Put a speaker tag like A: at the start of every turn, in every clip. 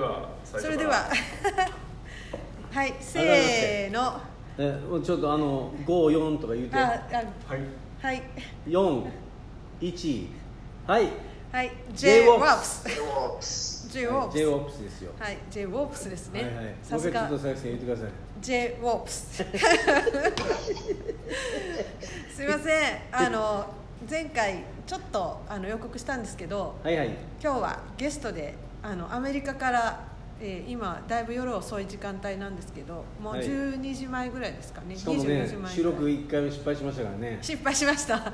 A: は
B: それでは。はいせーの。
C: えちょっとあの54とか言うて。
B: ああ
A: はい。
B: はい。
C: 41はい。
B: はい
C: J-Wops
B: J-Wops
D: J-Wops
B: J-Wops
C: J-WOPS ですよ。
B: はい J-Wops ですね、
C: はいはい。
B: さすが。
C: ちょっと言ってください。
B: J-Wops すいません。あの前回ちょっとあの予告したんですけど
C: はいはい。
B: 今日はゲストであのアメリカから、えー今だいぶ夜遅い時間帯なんですけどもう
C: はい。
B: 12時前ぐらいですかね、
C: しかもね
B: 24時前ぐらい。
C: 収録1回目失敗しましたからね。
B: 失敗しました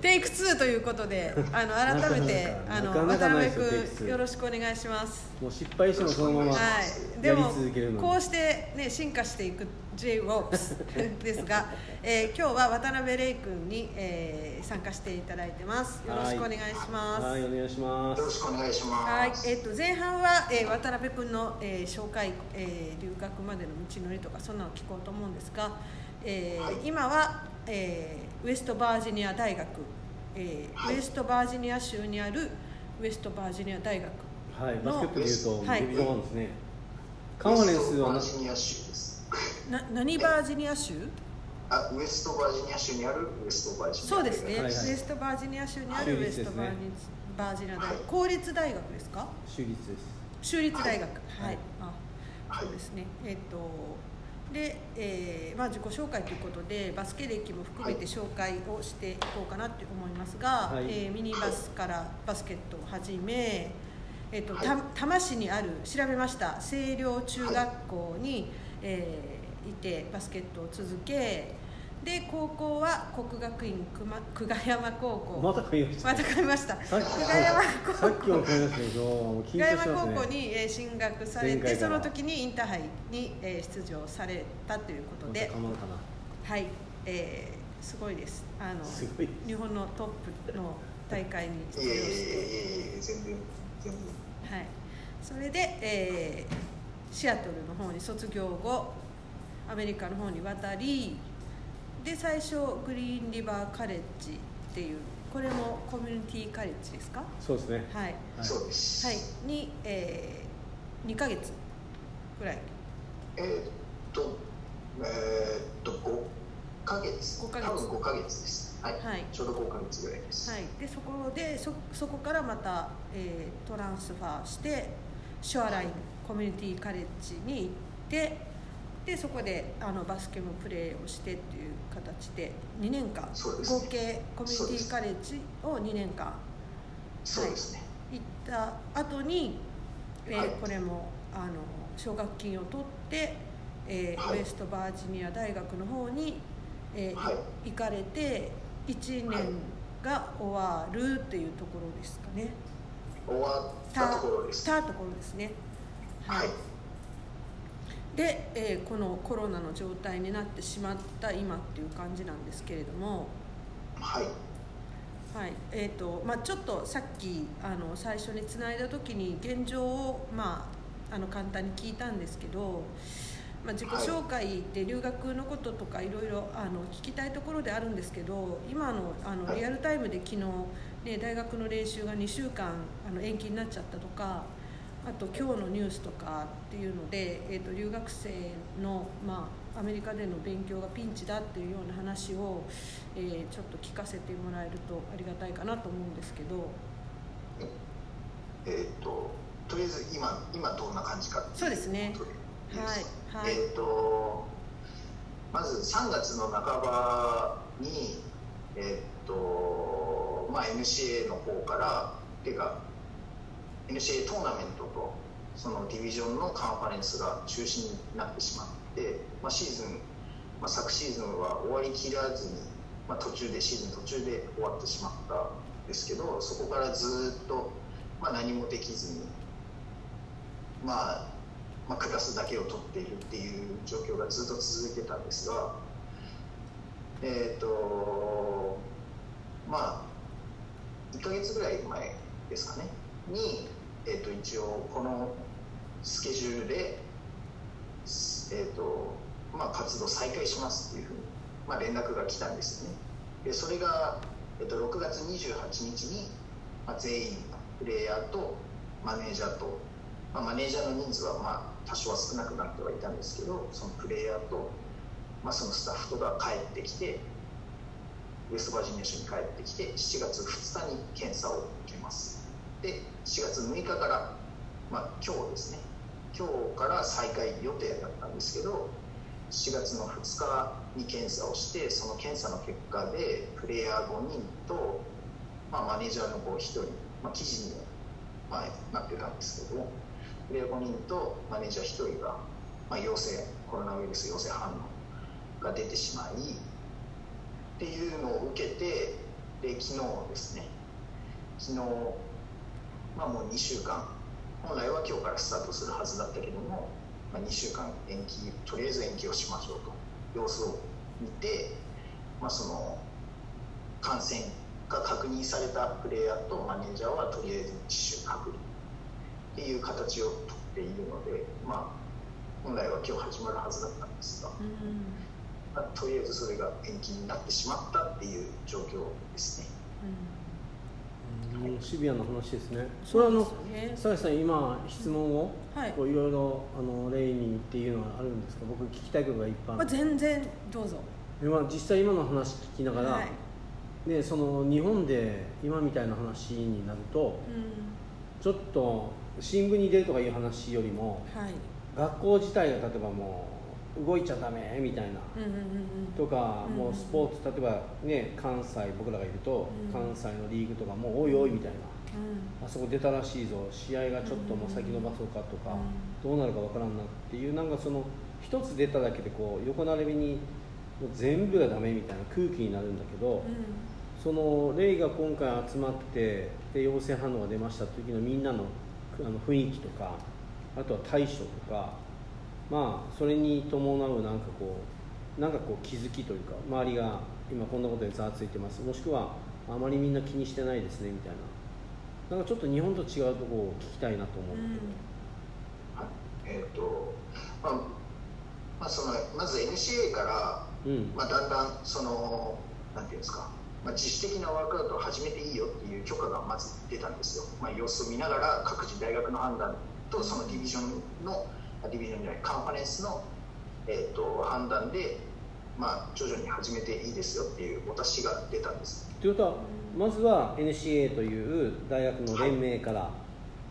B: テイク2ということであの改めてあの渡辺
C: ないですよテイク2
B: 君よろしくお願いします。
C: もう失敗してもそのまま
B: はい、で
C: やり
B: も
C: 続けるの
B: こうして、ね、進化していく J-WOPS ですが、えー今日は渡辺玲君に、えー参加していただいてます。よろしくお願いします。
C: はい。お願いします。
D: よろしくお願いし
B: はい。
D: ます。
B: えー、と前半は、えー渡辺君の、えー紹介、えー留学までの道のりとかそんなの聞こうと思うんですが、えー
D: はい。
B: 今は、えーウェストバージニア大学、えー
D: はい。
B: ウェストバージニア州にあるウェストバージニア大学
C: はい。バスケットでいうと
B: はい。
C: ディビジョン1ですね。カンファレンスはな
D: ウエストバージニア州です。
B: な何バージニア州？
D: あ、ウエストバージニア州にあるウエストバージニア
B: そうですね、
C: はいはい。
B: ウェストバージニア州にあるウェストバージニバージニア大学、
D: はい。
B: 公立大学ですか？
C: 州立です。
B: 州立大学。はい、
C: はい。
B: あ
D: はい。
B: そうですね。えっ、とで、えーまあ、自己紹介ということでバスケ歴も含めて紹介をしていこうかなと思いますが、
C: はい。
B: えーミニバスからバスケットを始め、えっと
D: はい。
B: た多摩市にある調べました。清涼中学校に、えーいてバスケットを続けで高校は国学院久間久我山高校。
C: また買いました。
B: また買いました。久我山高校。
C: さっきも買いましたけど
B: 久我山高校にえー進学されてその時にインターハイにえー出場されたということ
C: ま
B: ではい、えーすごいです。あの日本のトップの大会に出場して、
D: えいえ全然全然。
B: はい、それで、えーシアトルの方に卒業後アメリカの方に渡りで最初グリーンリバーカレッジっていうこれもコミュニティカレッジですか？
C: そうですね
B: はい
C: はい
D: そうです。
B: はい、に、えー、2ヶ月ぐらい
D: えーっと、えーっと五ヶ月。
B: 5ヶ月
D: 多分五ヶ月です。はい。
B: はい
D: ちょうど五ヶ月ぐらいです。
B: はい、でそこでそそこからまた、えートランスファーしてショアラインコミュニティカレッジに行ってでそこであのバスケもプレーをしてっていう形で2年間、
D: ね
B: 合計コミュニティカレッジを2年間
D: そうですね。
B: 行った後に、えー
D: はい
B: これもあの奨学金を取って、えー
D: はい
B: ウェストバージニア大学の方に、えー
D: はい
B: 行かれて1年が終わるっていうところですかね。
D: 終わったところです。
B: たところですね。
D: はい。
B: で、えーこのコロナの状態になってしまった今っていう感じなんですけれども、
D: はい。
B: はいえーとまあ、ちょっとさっきあの最初につないだ時に現状を、まあ、あの簡単に聞いたんですけど、まあ、自己紹介で留学のこととかいろいろあの聞きたいところであるんですけど今のあの
D: はい
B: リアルタイムで昨日、ね、大学の練習が2週間あの延期になっちゃったとかあと今日のニュースとかっていうので、えー、と留学生の、まあ、アメリカでの勉強がピンチだっていうような話を、えーちょっと聞かせてもらえるとありがたいかなと思うんですけど。
D: えーっととりあえず今今どんな感じかってい
B: そうですね。はいはい
D: えーっとまず3月の半ばにえーっとまあ NCA の方からていうか NCA トーナメントとそのディビジョンのカンファレンスが中止になってしまって、まあ、シーズン、まあ、昨シーズンは終わりきらずに、まあ、途中でシーズン途中で終わってしまったんですけどそこからずっと、まあ、何もできずに、まあ、まあクラスだけを取っているっていう状況がずっと続いてたんですがえっ、とまあ1ヶ月ぐらい前ですかねに、えー、と一応このスケジュールで、えーとまあ、活動再開しますっていうふうに、まあ、連絡が来たんですよね。でそれが、えー、と6月28日に、まあ、全員プレイヤーとマネージャーとまあ、マネージャーの人数はまあ多少は少なくなってはいたんですけどそのプレイヤーと、まあ、そのスタッフとか帰ってきてウェストバージニア州に帰ってきて7月2日に検査を受けます。で4月6日から、まあ、今日ですね。今日から再開予定だったんですけど4月の2日に検査をしてその検査の結果でプレイヤー5人と、まあ、マネージャーの子1人、まあ、記事にも、ま、なってたんですけどもプレイヤー5人とマネージャー1人が、まあ、陽性コロナウイルス陽性反応が出てしまいっていうのを受けてで昨日ですね。昨日、まあ、もう2週間。本来は今日からスタートするはずだったけども、まあ、2週間延期とりあえず延期をしましょうと。様子を見て、まあ、その感染が確認されたプレイヤーとマネージャーはとりあえず自主隔離っていう形をとっているので、まあ、本来は今日始まるはずだったんですが、まあ、とりあえずそれが延期になってしまったっていう状況ですね。
C: うんシビアな話ですね。それはあの佐々木さん今質問を
B: はい
C: こういろいろあの例にっていうのはあるんですか？僕聞きたいことがいっぱいあ
B: まあ、
C: る。
B: 全然どうぞ
C: でまあ実際今の話聞きながら、
B: はい
C: でその日本で今みたいな話になると
B: うん
C: ちょっと新聞に出るとかいう話よりも
B: はい
C: 学校自体が例えばもう動いちゃダメみたいな。とか、
B: うん
C: もうスポーツ例えばね関西僕らがいると、
B: うん。
C: 関西のリーグとかもうおいおいみたいな、
B: うん。
C: あそこ出たらしいぞ。試合がちょっともう先延ばそうかとか、どうなるかわからんなっていうなんかその一つ出ただけでこう横並びにもう全部がダメみたいな空気になるんだけど、そのレイが今回集まってで陽性反応が出ました時のみんなのあの雰囲気とかあとは対処とかまあそれに伴うなんかこうなんかこう気づきというか周りが今こんなことでざわついてます。もしくはあまりみんな気にしてないですねみたいな。なんかちょっと日本と違うところを聞きたいなと思う。ん。だけど、
D: はいえっ、と、まあ、まあ、そのまず NCA から、
C: うん。
D: まあ、だんだんそのなんていうんですか、まあ、自主的なワークアウトを始めていいよっていう許可がまず出たんですよ、まあ、様子を見ながら各自大学の判断とそのディビジョンのあディビジョンじゃないカンファレンスの、えー、と判断で、まあ、徐々に始めていいですよっていうお達しが出たんです。
C: ということはまずは NCA という大学の連盟から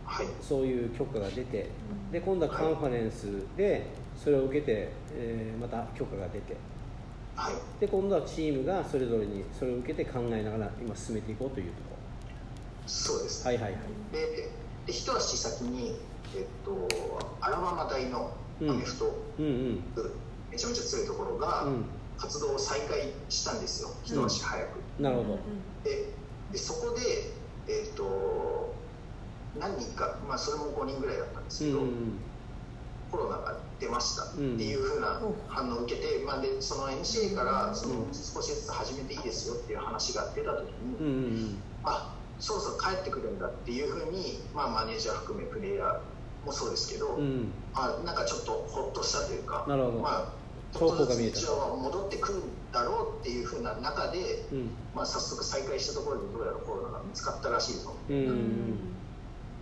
D: はい。
C: そういう許可が出てで今度はカンファレンスでそれを受けて、えーまた許可が出て。
D: はい。
C: で今度はチームがそれぞれにそれを受けて考えながら今進めていこうというとこ
D: そうです。
C: ろはいはいはい。
D: でで一足先に、えっと、アラバマ大のアメフト
C: うんうん。
D: 部、めちゃめちゃ強いところが
C: うん。
D: 活動を再開したんですよ、一足早く。
C: なるほど。
D: ででそこで、えっと何人か、まあ、それも5人ぐらいだったんですけど、
C: うんうん
D: コロナが出ましたって
C: うん
D: いうふうな
B: うん。
D: 反応を受けて、まあ、でその NCA からその
C: うん
D: 少しずつ始めていいですよっていう話が出た時に、
C: うんうん。
D: あそろそろ帰ってくるんだっていうふうに、まあ、マネージャー含めプレイヤーもそうですけど、
C: うん。うん
D: あなんかちょっとほっとしたというか、
C: なるほど。
D: まあ、ち
C: 方
D: ょっとずつ日常は戻ってくるんだろうっていうふうな中で、
C: うん。
D: まあ、早速再開したところでどうやらコロナが見つかったらしいぞ
C: うんうん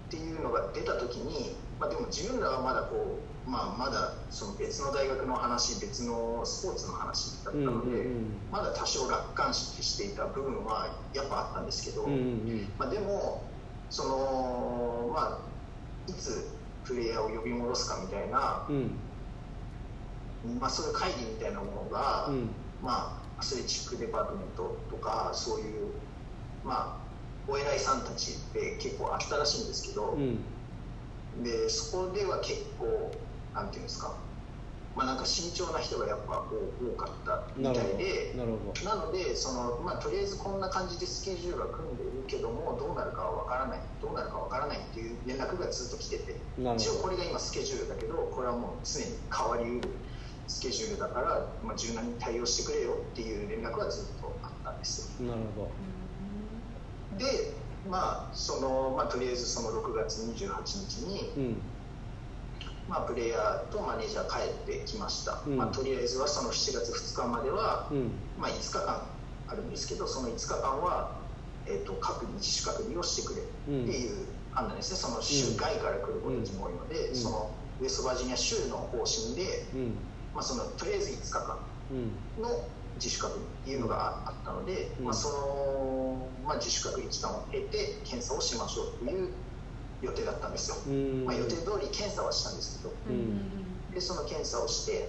D: っていうのが出た時に、まあ、でも自分らはまだこう、まあ、まだその別の大学の話別のスポーツの話だったので、
C: うん
D: まだ多少楽観視していた部分はやっぱあったんですけど、まあ、でもその、まあ、いつプレイヤーを呼び戻すかみたいな、
C: うん。
D: まあ、そういう会議みたいなものが、
C: うん。
D: まあ、アスレチックデパートメントとかそういう、まあ、お偉いさんたちって結構あったらしいんですけど、
C: うん。
D: でそこでは結構なんていうんですか、まあ、なんか慎重な人がやっぱ多多かったみたいで。
C: な
D: のでその、まあ、とりあえずこんな感じでスケジュールは組んでいるけどもどうなるかは分からないどうなるか分からないっていう連絡がずっと来てて一応これが今スケジュールだけどこれはもう常に変わりうるスケジュールだから、まあ、柔軟に対応してくれよっていう連絡はずっとあったんですよ。
C: なるほど。
D: でまあその、まあ、とりあえずその6月28日に、
C: うん。
D: まあ、プレイヤーとマネージャー帰ってきました、
C: うん。
D: まあ、とりあえずはその7月2日までは、
C: うん。
D: まあ、5日間あるんですけどその5日間は、えー、と隔離自主隔離をしてくれっていう判断ですね。その州外から来る子たちも多いので、
C: うん。
D: そのウェストバージニア州の方針で、
C: うん。
D: まあ、そのとりあえず5日間
C: うん
D: の自主隔離っていうのがああったので、
C: うん。
D: まあ、その、まあ、自主隔離期間を経て検査をしましょうという予定だったんですよ、
C: うん。
D: まあ、予定通り検査はしたんですけど。
C: うん。
D: でその検査をして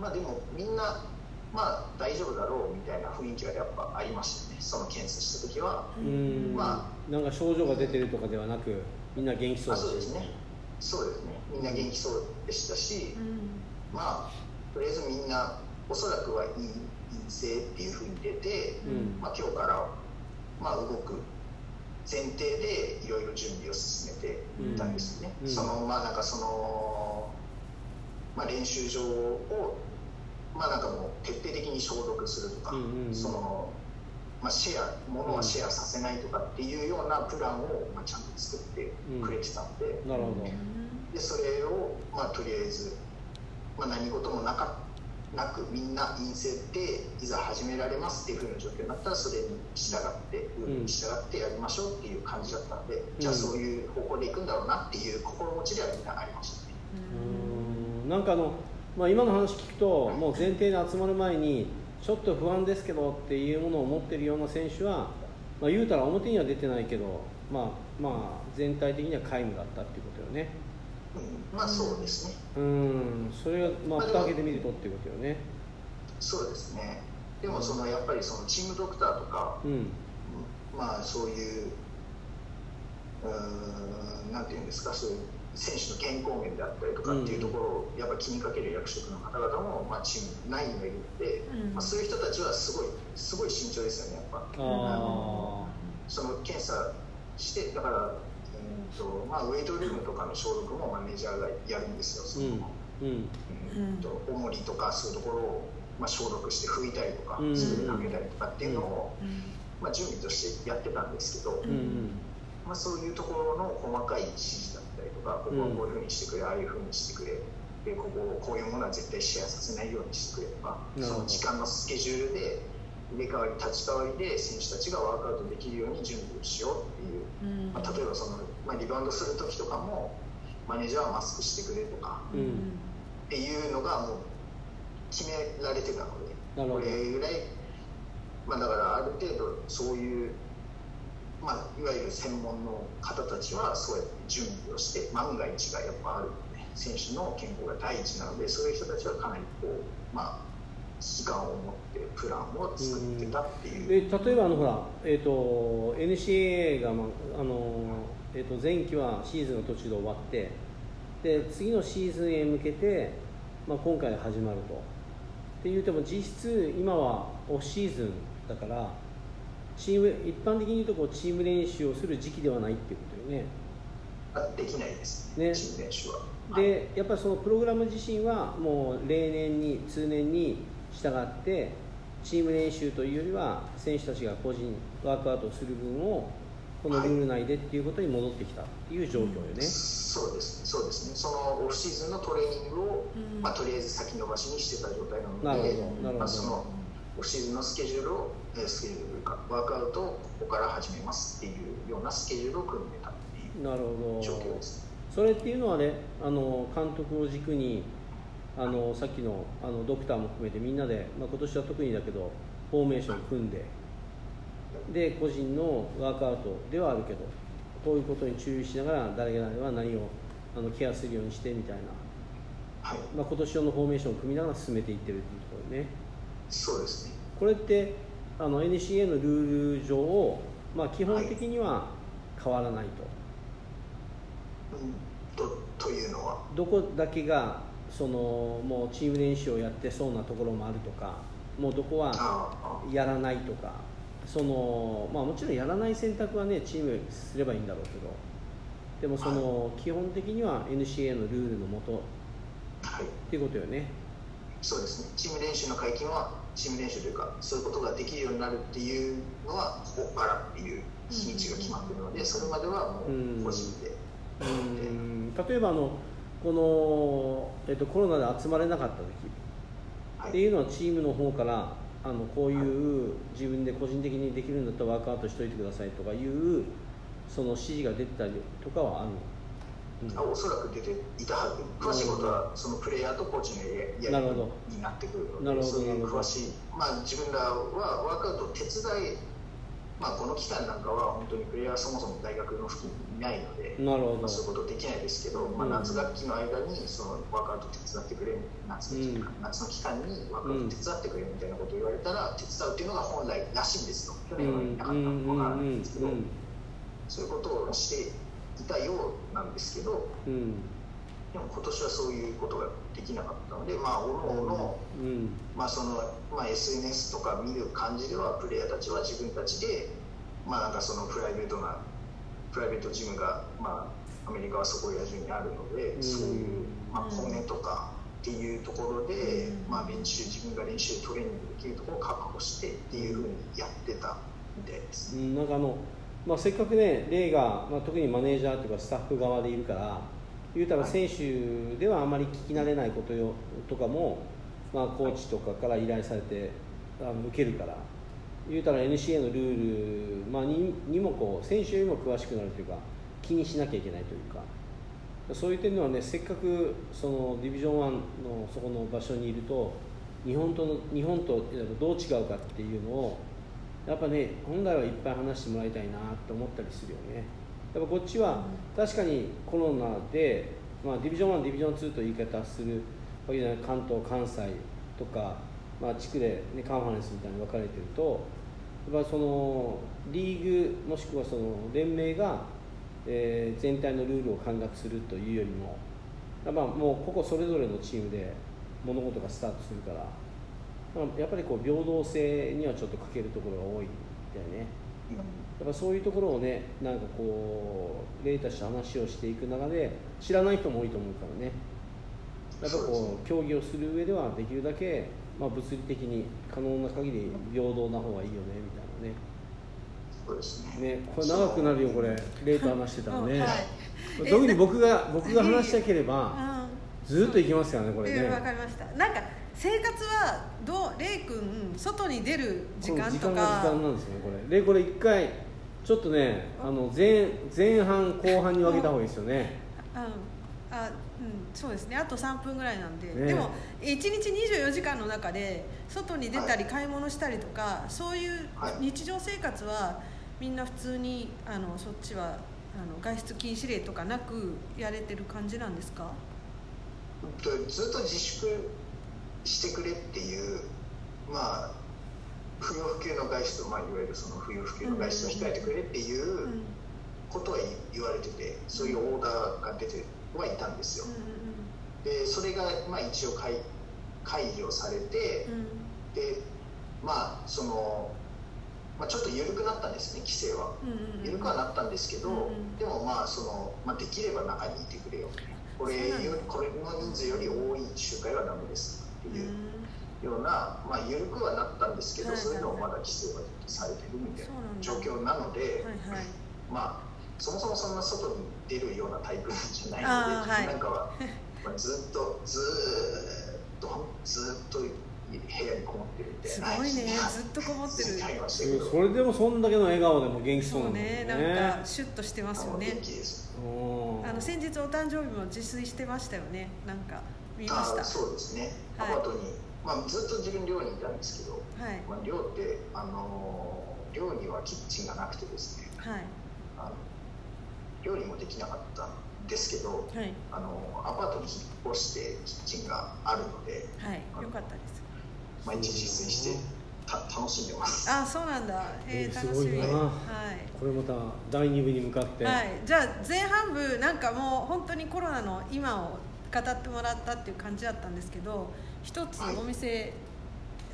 D: まあでもみんなまあ大丈夫だろうみたいな雰囲気はやっぱありました。ねその検査した時は
C: うん。
D: ま
C: なんか症状が出てるとかではなくみんな元気そう
D: ですね。そうですね。みんな元気そうでしたし、まあとりあえずみんなおそらくは陰陰性っていうふうに出て、
C: うん。
D: まあ、今日から、まあ、動く前提でいろいろ準備を進めていったんですよね、
C: うん。
D: そのまあなんかその、まあ、練習場をまあなんかもう徹底的に消毒するとか、
C: うんうんうん。
D: そのまあ、シェア物はシェアさせないとかっていうようなプランを、まあ、ちゃんと作ってくれてたんで,、
C: なるほど。
D: でそれを、まあ、とりあえず、まあ、何事もなかなくみんな陰性でいざ始められますっていうふうな状況になったらそれに従ってルールに従ってやりましょうっていう感じだったので、じゃあそういう方向でいくんだろうなっていう心持ちではみんなありましたね。
C: うん。なんかあの、まあ、今の話聞くともう前提で集まる前にちょっと不安ですけどっていうものを持ってるような選手は、まあ、言うたら表には出てないけど、まあ、まあ全体的には皆無だったっていうことよね。
D: うん、まあそうですね。
C: うんそれが、まあ、蓋開けてみるとっていうことよね。
D: そうですね。でもそのやっぱりそのチームドクターとか、
C: うん。
D: まあそういううーんなんていうんですかそういう選手の健康面であったりとかっていうところをやっぱ気にかける役職の方々も、まあ、チーム内にもいるので、
B: うん。
D: まあ、そういう人たちはすごいすごい慎重ですよねやっぱ。その検査してだから、えーとまあ、ウェイトルームとかの消毒もマネージャーがやるんですよその、
C: うん。うん
D: うん。と重りとかそういうところを、まあ、消毒して拭いたりとか
C: うん。
D: スプレーかけたりとかっていうのを、まあ、準備としてやってたんですけど、まあ、そういうところの細かい指示かここはこういうふうにしてくれ、ああいうふうにしてくれ。でここをこういうものは絶対シェアさせないようにしてくれとかその時間のスケジュールで入れ替わり立ち替わりで選手たちがワークアウトできるように準備をしようっていう、まあ、例えばその、まあ、リバウンドする時とかもマネージャーはマスクしてくれとか
C: うん。
D: っていうのがもう決められてたのでこれぐらい、まあ、だからある程度そういう、まあ、いわゆる専門の方たちはそうやって準備をして万が一がやっぱあるので選手の健康が第一なのでそういう人たちはかなりこう、まあ、危機感を持ってプランを作ってたっていう。
C: え例えばあのほら、えー、と NCAA が、まあのえー、と前期はシーズンが途中で終わってで次のシーズンへ向けて、まあ、今回始まると。って言っても実質今はオフシーズンだからチーム一般的に言うとこうチーム練習をする時期ではないっていうことよね。
D: できないです。ね。
C: ね
D: チーム練習は。
C: でやっぱりそのプログラム自身はもう例年に通年に従ってチーム練習というよりは選手たちが個人ワークアウトをする分をこのルール内でっていうことに戻ってきたっていう状況よね。
D: そうです。ね、そうですね。そのオフシーズンのトレーニングを、
B: うん。
D: まあとりあえず先延ばしにしてた状態な
C: なる
D: ので、
C: ほどなるほど。
D: まあそのオフシーズンのスケジュールを、えースケジュールかワークアウトをここから始めますっていうようなスケジュールを組んで
C: なるほ
D: 状
C: ど
D: 況ですね。
C: それっていうのはねあの監督を軸にあのさっきのあのドクターも含めてみんなで、まあ、今年は特にだけどフォーメーション組んでで個人のワークアウトではあるけどこういうことに注意しながら誰々は何をあのケアするようにしてみたいな、
D: はい、
C: まあ、今年用のフォーメーションを組みながら進めていってるっていうところね
D: そうですね。
C: これってあの NCA のルール上、まあ、基本的には変わらないと。
D: うん、とというのは、
C: どこだけがそのもうチーム練習をやってそうなところもあるとかもうどこはやらないとかその、まあ、もちろんやらない選択はねチームすればいいんだろうけどでもその基本的には NCA のルールのもと
D: はい、
C: っていうことよね。
D: そうですね。チーム練習の解禁はチーム練習というかそういうことができるようになるっていうのはここからっていう日にちが決まってるので、それまではもう個人で。
C: うん例えばあのこの、えっと、コロナで集まれなかった時
D: はい。
C: っていうのはチームの方からあのこういう自分で個人的にできるんだったらワークアウトしといてくださいとかいうその指示が出てたりとかはあるの？
D: あおそらく出ていたはず。詳しいことはそのプレイヤーとコーチのやりになってくるのでそういう詳しい、まあ、自分らはワークアウトを手伝い、まあ、この期間なんかは本当にプレイヤーはそもそも大学の付近にいないので、
C: なるほど。
D: まあ、そういうことできないですけど、まあ、
C: うん。
D: 夏学期の間にそのワークアウト手伝ってくれ夏の
C: うん。
D: 夏の期間にワークアウト手伝ってくれみたいなことを言われたら手伝うっていうのが本来らしいんですよ去年はいなかったのかわからないん。ですけど、そういうことをしていたようなんですけど
C: うん。
D: でも今年はそういうことができなかったので、まあ、おのおの、
C: うん。
D: まあそのまあ、SNS とか見る感じでは、プレイヤーたちは自分たちで、まあ、なんかそのプライベートな、プライベートジムが、まあ、アメリカはそこら中にあるので、
C: うん。
D: そういう、まあ、コネとかっていうところで、
B: うん。
D: まあ、練習、自分が練習、トレーニングできるところを確保してっていうふうにやってたみたいです。
C: うん。なんかあの、まあ、せっかくね、レイが、まあ、特にマネージャーというかスタッフ側でいるから、言うたら選手ではあまり聞き慣れないことよとかも、まあ、コーチとかから依頼されてあの受けるから、言うたら NCA のルール、まあ、ににもこう選手よりも詳しくなるというか、気にしなきゃいけないというか。そういう点ではね、せっかくそのディビジョン1のそこの場所にいると、日本と日本とどう違うかっていうのを、やっぱね、本来はいっぱい話してもらいたいなと思ったりするよね。やっぱこっちは確かにコロナで、まあ、ディビジョン1、ディビジョン2という言い方するわけじゃない関東、関西とか、まあ、地区で、ね、カンファレンスみたいに分かれてると、やっぱそのリーグもしくはその連盟が、えー全体のルールを管轄するというよりも、やっぱもうここそれぞれのチームで物事がスタートするから、やっぱりこう平等性にはちょっと欠けるところが多いみたいね。やっぱそういうところをね、なんかこう、例として話をしていく中で、知らない人も多いと思うからね、やっぱこう、競技をする上では、できるだけ、まあ、物理的に可能な限り平等な方がいいよねみたい
D: そうです
C: な
D: ね。
C: ね。ね、これ長くなるよ、これ、例と話してたらね。
B: う んはい。
C: 特に僕が僕が話したければ、
B: うん。
C: ずっといきますからね、これね。
B: えわかりました。なんか生活はどう？レイ君外に出る時間と
C: この時間が時
B: か
C: 間なんですよね、これ。で、これ一回、ちょっとね、あの前前半、後半に分けた方がいいですよね。
B: うんあうん、そうですね。あと3分ぐらいなんで、
C: ね
B: でも1日24時間の中で外に出たり買い物したりとか、そういう
D: はい。
B: 日常生活はみんな普通にあのそっちはあの外出禁止令とかなくやれてる感じなんですか？
D: とずっと自粛してくれっていう、まあ、不要不急の外出を、まあ、いわゆるその不要不急の外出を控えてくれっていううん。ことは言われてて、そういうオーダーが出てはいたんですよ。でそれが、まあ、一応解解除されてでまあその、まあ、ちょっと緩くなったんですね規制は。緩くはなったんですけど、でもまあその、まあ、できれば中にいてくれよ。これこれの人数より多い集会はダメですっていうような、まあ、緩くはなったんですけど、
B: はいはい
D: それでもまだ規制はされてるみたいな状況なので、
B: はいはい。
D: まあそもそもそんな外に出るようなタイプじゃないので、
B: はい。
D: なんかは、まあ、ずっとずーっとずっと部屋にこもってるみたいな。
B: すごいね。ずっとこもってる。
C: それでもそんだけの笑顔でも元気そうなんだよ
B: ね。なんかシュッとしてますよね。
D: あの元気です。
C: うん
B: あの先日お誕生日も自炊してましたよね。なんか見ました。
D: あそうですね、
B: はい。
D: アパートに、まあ、ずっと自分寮にいたんですけど、
B: はい。
D: まあ、寮って、あのー寮にはキッチンがなくてですね
B: はい。
D: あの料理もできなかったんですけど、
B: はい。
D: あのアパートに引っ越してキッチンがあるので
B: はい。よかったです。
D: 毎日自炊してた楽しんでます。
B: あそうなんだ。えー、
C: えー
B: 楽しみ。
C: すごいな。
B: はい。
C: これまた第2部に向かって、
B: はい、じゃあ前半部なんかもう本当にコロナの今を語ってもらったっていう感じだったんですけど一つ
D: はい。
B: お店、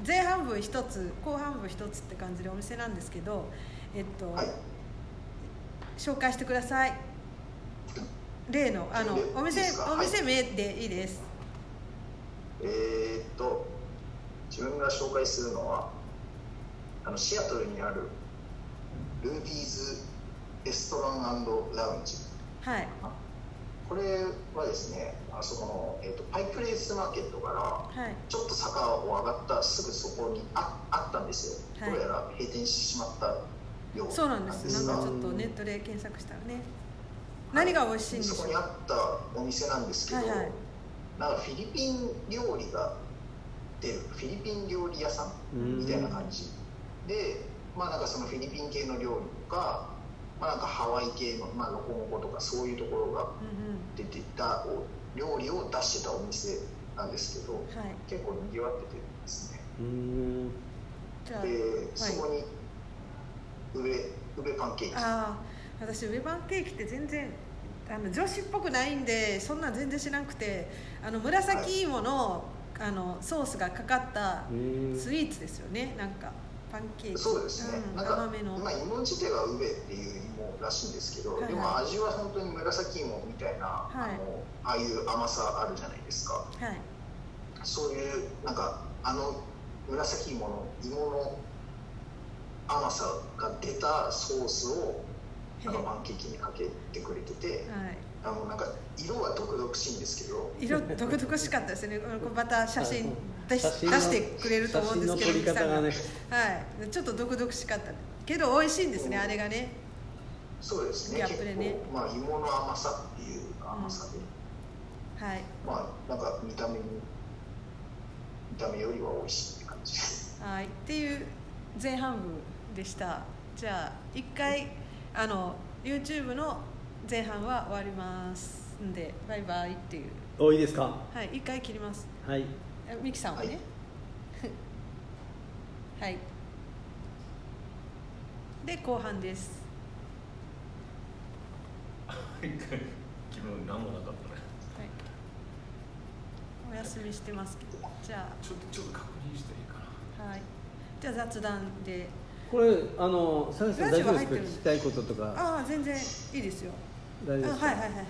B: 前半部一つ後半部一つって感じでお店なんですけどえっと、
D: はい。
B: 紹介してください。例のあの
D: で
B: お店お店名でいいです。
D: えーっと自分が紹介するのはあのシアトルにあるルーディーズレストランラウンジ。
B: はい
D: これはですねあそこの、えー、とパイプレイスマーケットから
B: はい。
D: ちょっと坂を上がったすぐそこにああったんですよ、
B: はい。
D: どうやら閉店してしまったよ
B: そうなんです。なんかちょっとネットで検索したらね。何が美味しいんです
D: そこにあったお店なんですけど、
B: はいはい。
D: なんかフィリピン料理が出る。フィリピン料理屋さんみたいな感じ。でまあなんかそのフィリピン系の料理とかまあなんかハワイ系の、まあ、ロコモコとかそういうところが
B: うん
D: 出てたお料理を出してたお店なんですけど
B: うんはい。
D: 結構賑わっててですね。でそこに上上パンケーキ。
B: ああ私上パンケーキって全然あの女子っぽくないんでそんなん全然知らなくてあの紫芋の,、あのソースがかかったスイーツですよね。なんかパンケーキ。
D: そうですね、
B: うん、
D: なんか
B: 甘めの、
D: まあ、芋自体はウベっていう芋らしいんですけど、
B: はいはい。
D: でも味は本当に紫芋みたいな、
B: はい。
D: あのああいう甘さあるじゃないですか。
B: はい。
D: そういうなんかあの紫芋の芋の甘さが出たソースをなんかパンケーキにかけてくれてて
B: はい。
D: あのなんか色は毒々しいんですけど。
B: 色独々しかったですね。これまた写真出し
C: 写真の
B: 出してくれると思うんですけど
C: 写真の撮り方がね。
B: ミキさんが。はい。ちょっと独々しかった。けど美味しいんですね、あれがね
D: そうですね。
B: ギャップでね。
D: 結構、まあ、芋の甘さっていう甘さで、
B: はい。
D: まあなんか見た目に見た目よりは美味しいって感じ。です
B: はい。っていう前半部でした。じゃあ一回あの YouTube の前半は終わりますんでバイバイっていう。
C: おいいですか？
B: はい。一回切ります。
C: はい。
B: えミキさんはね？はい、で後半です
A: 昨日何もなかったね
B: はい。お休みしてますけど。じゃ
A: ちょっとちょっと確認していいかな。
B: あはい。じゃあ雑談で。
C: これあの佐々木さん大丈夫ですか聞きたいこととか。
B: ああ全然いいですよ。
C: 大丈夫です
B: はいはいはいはい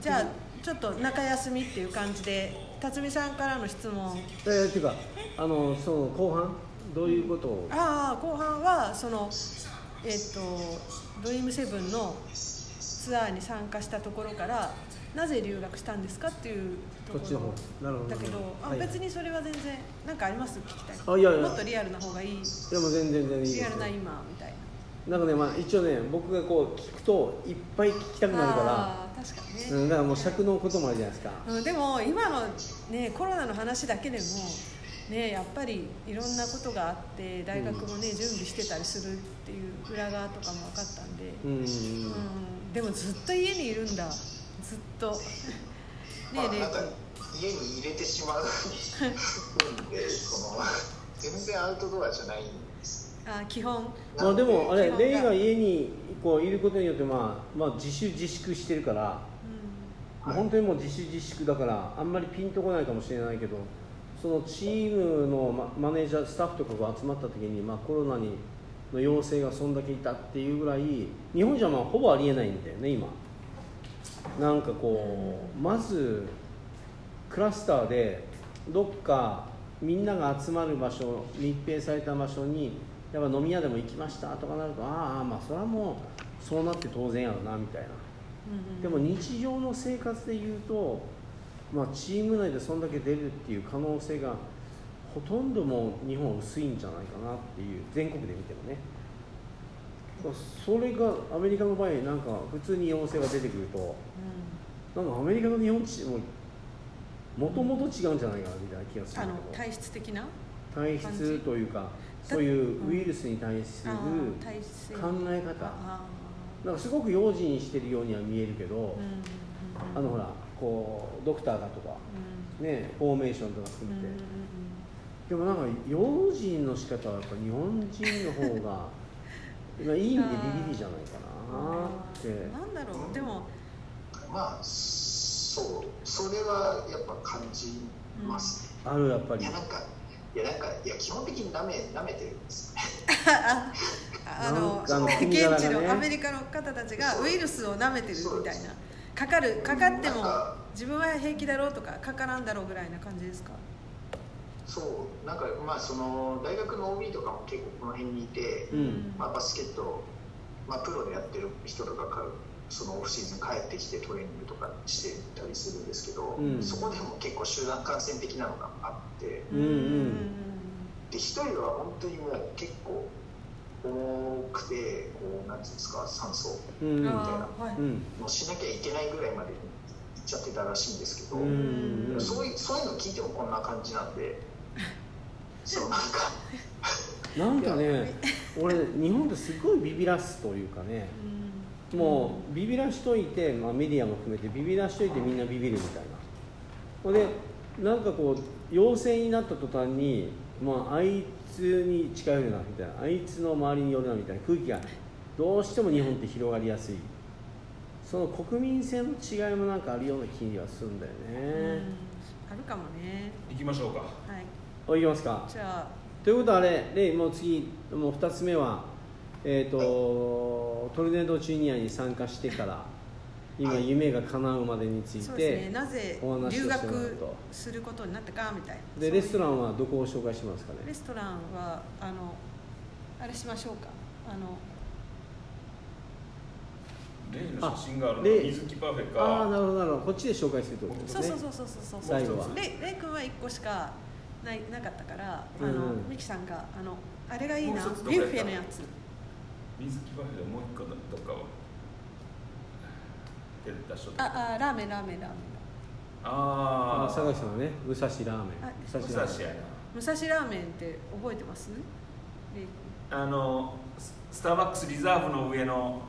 B: じゃあちょっと中休みっていう感じで辰巳さんからの質問。
C: えー、っていうかあのその後半？どういうことを？
B: ああ後半はそのえっ、とドリームセブンのツアーに参加したところからなぜ留学したんですかっていうところ。だけど、あ
C: はい
B: 別にそれは全然なんかあります？聞きたい。
C: あいやいや。
B: もっとリアルな方がいい。
C: でも全然全然いい
B: リアルな今みたいな。
C: なんかねまあ一応ね僕がこう聞くといっぱい聞きたくなるか
B: あー確かにね、
C: ら、うん、だからもう尺のこともあるじゃないですか。
B: うん、でも今の、ね、コロナの話だけでも、ね、やっぱりいろんなことがあって大学も、ね準備してたりするっていう裏側とかも分かったんで、
C: うんうんうん。
B: うん、でもずっと家にいるんだ。ずっと。ねえレイ
D: まあなんか家に入れてしまうんでその全然アウトドアじゃないんです。
B: 君あ基本。
C: まあでもあれレイが家にこういることによってまあ、まあ、自主自粛してるから、
B: う
D: はい
C: 本当にもう自主自粛だからあんまりピンとこないかもしれないけどそのチームのママネージャースタッフとかが集まった時に、まあ、コロナにの陽性がそんだけいたっていうぐらい日本じゃまあほぼありえないんだよね今なんかこうまずクラスターでどっかみんなが集まる場所密閉された場所にやっぱ飲み屋でも行きましたとかなるとああまあそれはもうそうなって当然やろなみたいな。
B: んうん
C: でも日常の生活でいうと、まあ、チーム内でそんだけ出るっていう可能性がほとんどもう日本は薄いんじゃないかなっていう全国で見てもね。それがアメリカの場合なんか普通に陽性が出てくるとなんかアメリカの日本地ももともと違うんじゃないかなみたいな気がする
B: 体質的な？
C: 体質というかそういうウイルスに対する考え方。
B: あ
C: なんかすごく用心してるようには見えるけど、
B: ーうんうんうん。
C: あのほらこうドクターがとか
B: うん。
C: ねフォーメーションとか含めて、
B: うんうん
C: でもなんか用心の仕方はやっぱ日本人の方が まあいい意味でビビりじゃないかなって。
B: なんだろう。でも
D: まあそうそれはやっぱ感じますね、
C: あるやっぱり。
D: いやなんかいやなんかいや基本的に舐め舐めてるんですよね。
B: ああの現地のアメリカの方たちがウイルスを舐めてるみたいな。かかるかかっても自分は平気だろうとかかからんだろうぐらいな感じですか？
D: そうなんかまあその大学の OB とかも結構この辺にいて、
C: うん。
D: まあ、バスケット、まあ、プロでやってる人とかからそのオフシーズン帰ってきてトレーニングとかしてたりするんですけど、
C: うん。
D: そこでも結構集団感染的なのがあって
C: うんうん。
B: うん
D: で一人は本当にもう結構多くてこうなんていうんですか酸素
C: うん。
B: あーはい、
C: うん。
D: もしなきゃいけないぐらいまで行っちゃってたらしいんですけど、
C: うん。
D: そういうそういうの聞いてもこんな感じなんでそう。なんか
C: なんかね俺日本ってすごいビビらすというかね
B: うん。
C: もうビビらしといて、まあ、メディアも含めてビビらしといてみんなビビるみたいな。ほんでなんかこう陽性になった途端に、まあ、あいつに近寄るなみたいな。あいつの周りに寄るなみたいな。空気がどうしても日本って広がりやすい。その国民性の違いもなんかあるような気にはするんだよ
B: うん。
C: ね、
B: あるかもね。
A: 行きましょうか。
B: はい
C: おいきますか。
B: じゃあ
C: ということはあれレイもう次もう2つ目はえっ、と、トルネードジュニアに参加してから今
D: はい。
C: 夢が叶うまでについ
B: そうです
C: て
B: ね。なぜ
C: お話をして
B: 留学
C: と
B: することになったかみたいな。
C: で
B: そういう
C: レストランはどこを紹介しますかね？
B: レストランはあのあれしましょうか。あの
A: 例の写真があるの
C: 例
A: 水木パフェ
C: ああな
A: か
C: るほどなるほど。こっちで紹介するってことですね。
B: そうそうそうそうそうそう。
C: 最後は。
B: レイレイ君は1個しかないなかったからあの、
C: うん
B: さんがあのあれがいいなビュッフェのやつ。
A: 水木パフェでもう一個どっかは？手で出しとった
B: ああラーメンラーメンラーメン。
C: あ
A: あ
C: 坂口さんはね武蔵ラーメン。
B: あ
C: 武
A: 武蔵
C: 蔵ラーメン
A: やな。
B: 武蔵ラーメンって覚えてます？
A: あのススターバックスリザーブの上の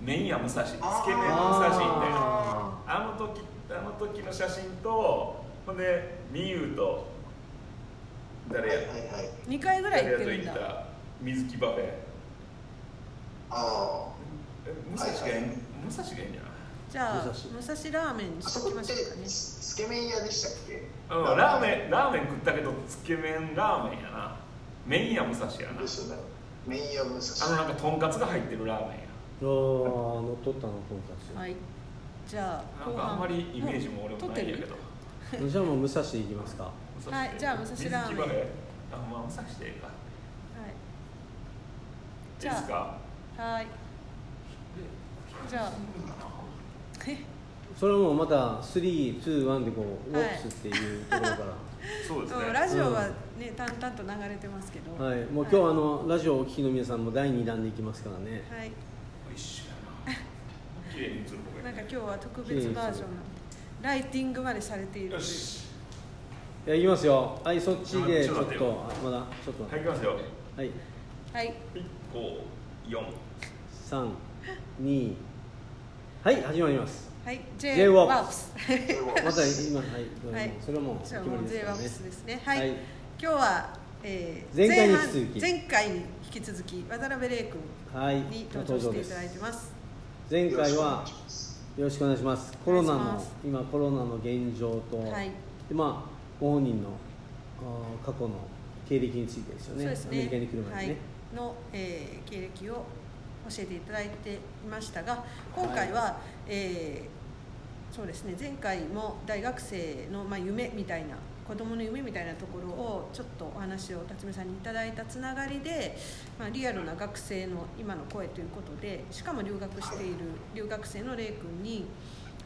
A: 麺屋武蔵。つけ麺武蔵みたいな
C: あ
A: あの時あの時の写真とほんでみゆと誰や？
D: はいはいはい。
B: 2回ぐらい
A: 誰
B: 行ってるんだ。
A: やと行った？水木パフェ。
D: あ
A: え武蔵がええん？武蔵がええんじゃない？
B: じゃあ
C: 武
B: 武
C: 蔵
B: 蔵ラーメンに
D: あ
B: しときましょうかね
D: つけ麺屋でしたっけ？
A: うん、ラーメンラーメン食ったけどつけ麺ラーメンやな。麺屋武蔵やな。
D: ですよね。麺屋武
A: あの
D: 蔵
A: なんかとんかつが入ってるラーメンや。
C: あー乗っ取ったのとんか
B: はい。じゃあ
A: なんかあんまりイメージも俺もないんやけど。
C: つじゃあもう武蔵でいきますか
B: はいじゃあ武蔵ラーメン。
A: あまあ武蔵でええか。
B: はい。
A: いい
B: じゃあはい。じゃあ。
C: それもまた321でこうウォックスっていうところから、
A: そうですね。
B: うんラジオはね、淡々と流れてますけど。
C: はい、もう今日はあのラジオをお聞きの皆さんも第2弾でいきますからね。
B: はい。
A: 一緒やな。綺麗に映る方がい
B: なんか今日は特別バージョン。なんでライティングまでされている
A: いよし
C: いやいきますよ。はいそっちでちょっ
A: ちょっと
C: まだちょっと。
A: はい行きますよ。
C: はい。
B: はい。
A: 五四
C: 32はい始まります。
B: はい J ワープス
C: また今はいどうぞ
B: はい。
C: それはもう決まりで
B: J
C: すね。
B: ワープスですね。はい、
C: はい。
B: 今日は、えー
C: 前回に引き
B: 半
C: 続き。
B: 前回に引き続き渡辺玲君
C: はい。
B: に登場していただいてます。
C: 前回は
D: よろしくお願いします。
C: コロナの今コロナの現状と、
B: はい。
C: でまあご本人の過去の経歴についてですよね。
B: ね。
C: アメリカに来るまでね、
B: はい、の、えー経歴を教えていただいていましたが今回は、えーそうですね。前回も大学生の、まあ、夢みたいな子供の夢みたいなところをちょっとお話を辰巳さんにいただいたつながりで、まあ、リアルな学生の今の声ということでしかも留学している留学生のレイ君に、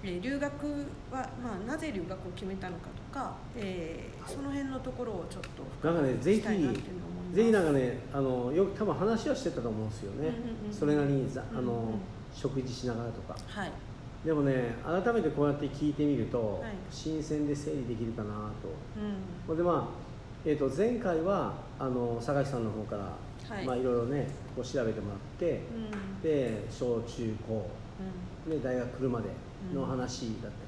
B: えー留学は、まあ、なぜ留学を決めたのかとか、えーその辺のところをちょっと
C: なんかねぜひぜひなんかねあのよく多分話はしてたと思うんですよね、
B: うんうんうん。
C: それなりにざあの、
B: うんうん。
C: 食事しながらとか。
B: はい。
C: でもね改めてこうやって聞いてみると、
B: はい。
C: 新鮮で整理できるかなと。
B: うん。
C: でまあ、えー、と前回はあの坂井さんの方から、
B: はい。
C: いまあ、いろいろねこう調べてもらって、
B: うん。
C: で小中高。で大学来るまでの話だった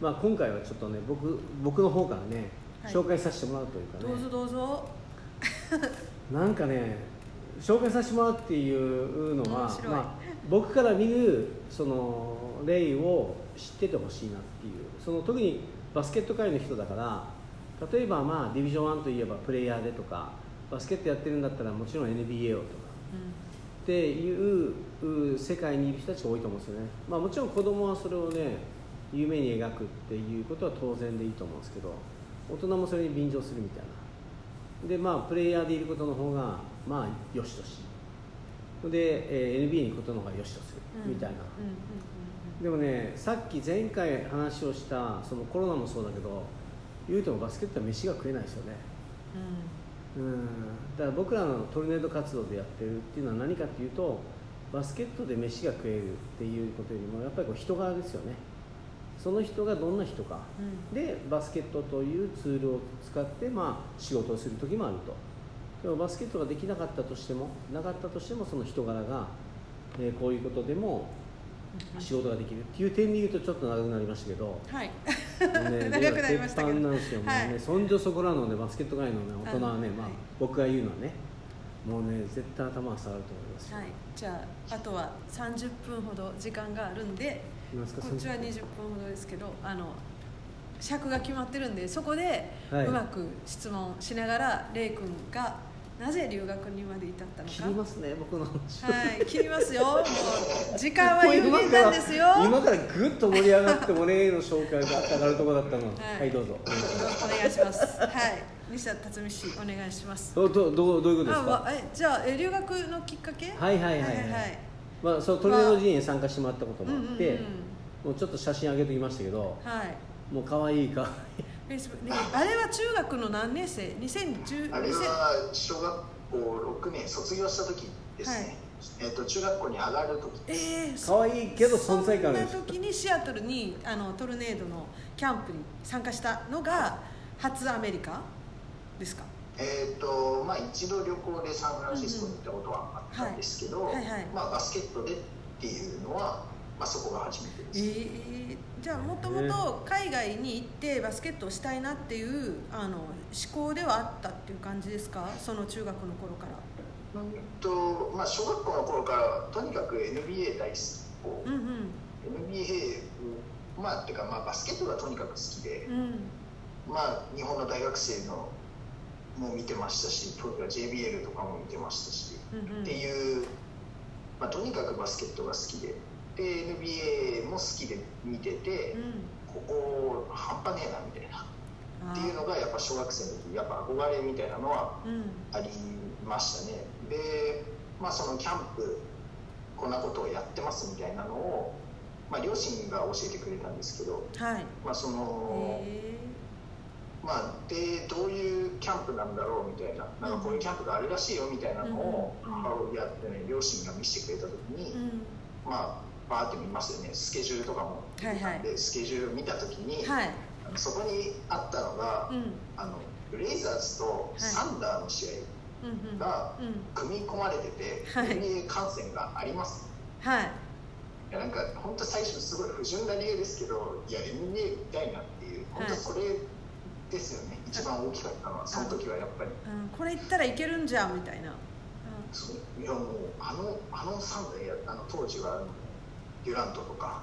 C: まあ、今回はちょっとね僕僕の方からね
B: はい。
C: 紹介させてもらうというかね、
B: どうぞどうぞ。
C: なんかね紹介させてもらうっていうのはまあ、僕から見るその例を知っててほしいなっていう。その特にバスケット界の人だから例えばまあディビジョン1といえばプレイヤーでとかバスケットやってるんだったらもちろん NBA をとか。っていうう世界にいる人たちが多いと思うんですよね、まあ、もちろん子供はそれをね夢に描くっていうことは当然でいいと思うんですけど大人もそれに便乗するみたいな。でまあプレイヤーでいることの方がまあよしとしで、えー NBA に行くことの方がよしとする
B: うん
C: みたいな、でもねさっき前回話をしたそのコロナもそうだけど言うてもバスケットは飯が食えないですよね。
B: うんうん。
C: うん。だから僕らのトルネード活動でやってるっていうのは何かっていうとバスケットで飯が食えるっていうことよりもやっぱりこう人柄ですよねその人がどんな人か、
B: うん。
C: でバスケットというツールを使って、まあ、仕事をする時もあると。でもバスケットができなかったとしてもなかったとしてもその人柄が、えーこういうことでも仕事ができるっていう点で言うとちょっと長くなりましたけど、も
B: はい、
C: うね
B: 長くなりましたけど。
C: 鉄板なんですよ、もう
B: はい
C: ねそんじょそこらのねバスケット界のね大人はね、まあ
B: はい。
C: 僕が言うのはね。もうね絶対頭が下がると思います、
B: はい、じゃああとは30分ほど時間があるんでこっちは20分ほどですけどあの尺が決まってるんでそこで
C: はい。う
B: まく質問しながら、レイ君がなぜ留学にまで至ったのか。
C: 切りますね僕の話。
B: はい 切りますよ。もう時間は有限なんですよ。
C: 今からぐっと盛り上がっても例の紹介が上がるところだったの。
B: はい。
C: はい、どうぞ。
B: お願いします。はい。西田辰巳氏お願いします。
C: どうどうどういうことですか？
B: あわえじゃあえ留学のきっかけ？
C: はいはい。はいはい、
B: はい
C: まあ、そうトルネード陣営に参加してもらったこと
B: うんうんうん
C: もあって、もうちょっと写真上げてきましたけど
B: はい。
C: もう可愛いか
B: フェイスブックであれは中学の何年生？2010
D: あれ
B: 2000
D: は小学校6年卒業した時ですね、
B: はい。
D: えっと中学校に上がる時。
B: えー、
C: 可愛いけど存在感ある
B: そんな時にシアトルにあのトルネードのキャンプに参加したのが初アメリカですか？
D: えっとまあ一度旅行でサンフランシスコに行ったことはあったんですけど、
B: はいはいはい
D: まあバスケットでっていうのは、まあ、そこが初めて
B: え
D: です、
B: ー、じゃあもともと海外に行ってバスケットをしたいなっていうあの思考ではあったっていう感じですか？その中学の頃から。
D: うんとまあ、小学校の頃からとにかく NBA 大好き。こう
B: うん。うん
D: NBA まあっていうかまあバスケットがとにかく好きで、
B: うん。
D: まあ日本の大学生のも見てましたし当時は JBL とかも見てましたし、
B: うんうん。
D: っていう、まあ、とにかくバスケットが好きで。で NBA も好きで見てて、
B: うん。
D: ここ半端ねえなみたいな。
B: あ
D: っていうのがやっぱ小学生の時やっぱ憧れみたいなのは
B: うん。
D: ありましたね。でまあそのキャンプこんなことをやってますみたいなのを、まあ、両親が教えてくれたんですけど、
B: はい。
D: まあその
B: へ
D: まあ、でどういうキャンプなんだろうみたいななんかこういうキャンプがあるらしいよみたいなのを母親ってね両親が見せてくれた時に、
B: ーうん。
D: まあバーって見ますよね。スケジュールとかも。見たんで、
B: はい。は
D: スケジュールを見た時に、
B: はい。
D: そこにあったのが、
B: うん。
D: あのブレイザーズとサンダーの試合が
B: うん
D: 組み込まれてて、
B: はい。
D: NBA 観戦があります。
B: はい。
D: いやなんか本当最初すごい不純な理由ですけどいや NBA 見たいなっていう本当それですよね、一番大きかったのはその時はやっぱり。
B: うん。これ行ったらいけるんじゃんみたいな。
D: そう。いやもうあのあのサンダーやあの当時はあのデュラントとか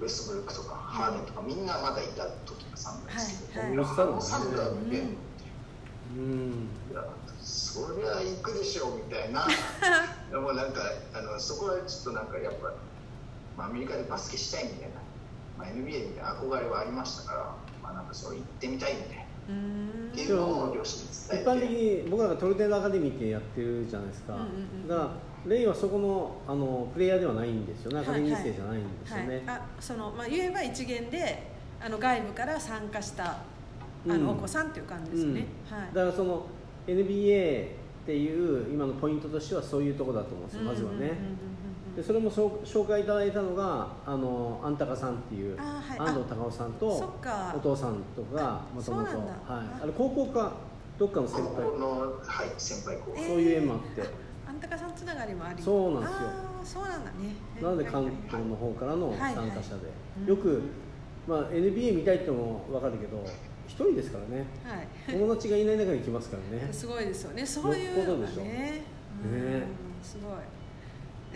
D: ウェストブルックとか、ハーデンとかみんなまだいた時のサンダーですけど、
B: はい
C: はい。
D: あのサンダー見て、
B: うん
C: うん。
D: いやそりゃ行くでしょうみたいな。でもなんかあのそこはちょっとなんかやっぱ、まあ、アメリカでバスケしたいみたいな、まあ、NBA みたいな憧れはありましたから、まあ、なんかそう行ってみたい
B: ん
D: っていうのを両親に
C: 一
D: 伝えて。
C: 般的に僕らがトルネードアカデミーってやってるじゃないですか、
B: うんうんうん。
C: だからレイはそこのあのプレイヤーではないんですよね。アカデミー生じゃないんですよね、
B: はい、あそのまあ言えば一元であの外部から参加したあ
C: うん
B: のお子さんっていう感じですね、はい。
C: だからその NBA っていう今のポイントとしてはそういうところだと思うんですよまずはね、
B: うんうんうんうん
C: でそれも紹介いただいたのがあのアンタカさんっていう
B: あはい。
C: 安藤隆夫さん
B: そ
C: とお父さんとか
B: あ
C: もともとあれ高校かどっかの先
D: 高
C: 輩
D: 校の、はい、先輩。
C: そういう縁もあって。
B: あんたかさんつながりもあり。
C: そうなんですよ。
B: あーそうなんだね。
C: なので関東の方からの参加者で、
B: はい
C: よく、まあ、NBA 見たいってのも分かるけど一人ですからね。
B: はい。
C: 友達がいない中に行きますからね。
B: すごいですよね。そういうのがね。うん。
C: ね。
B: すごい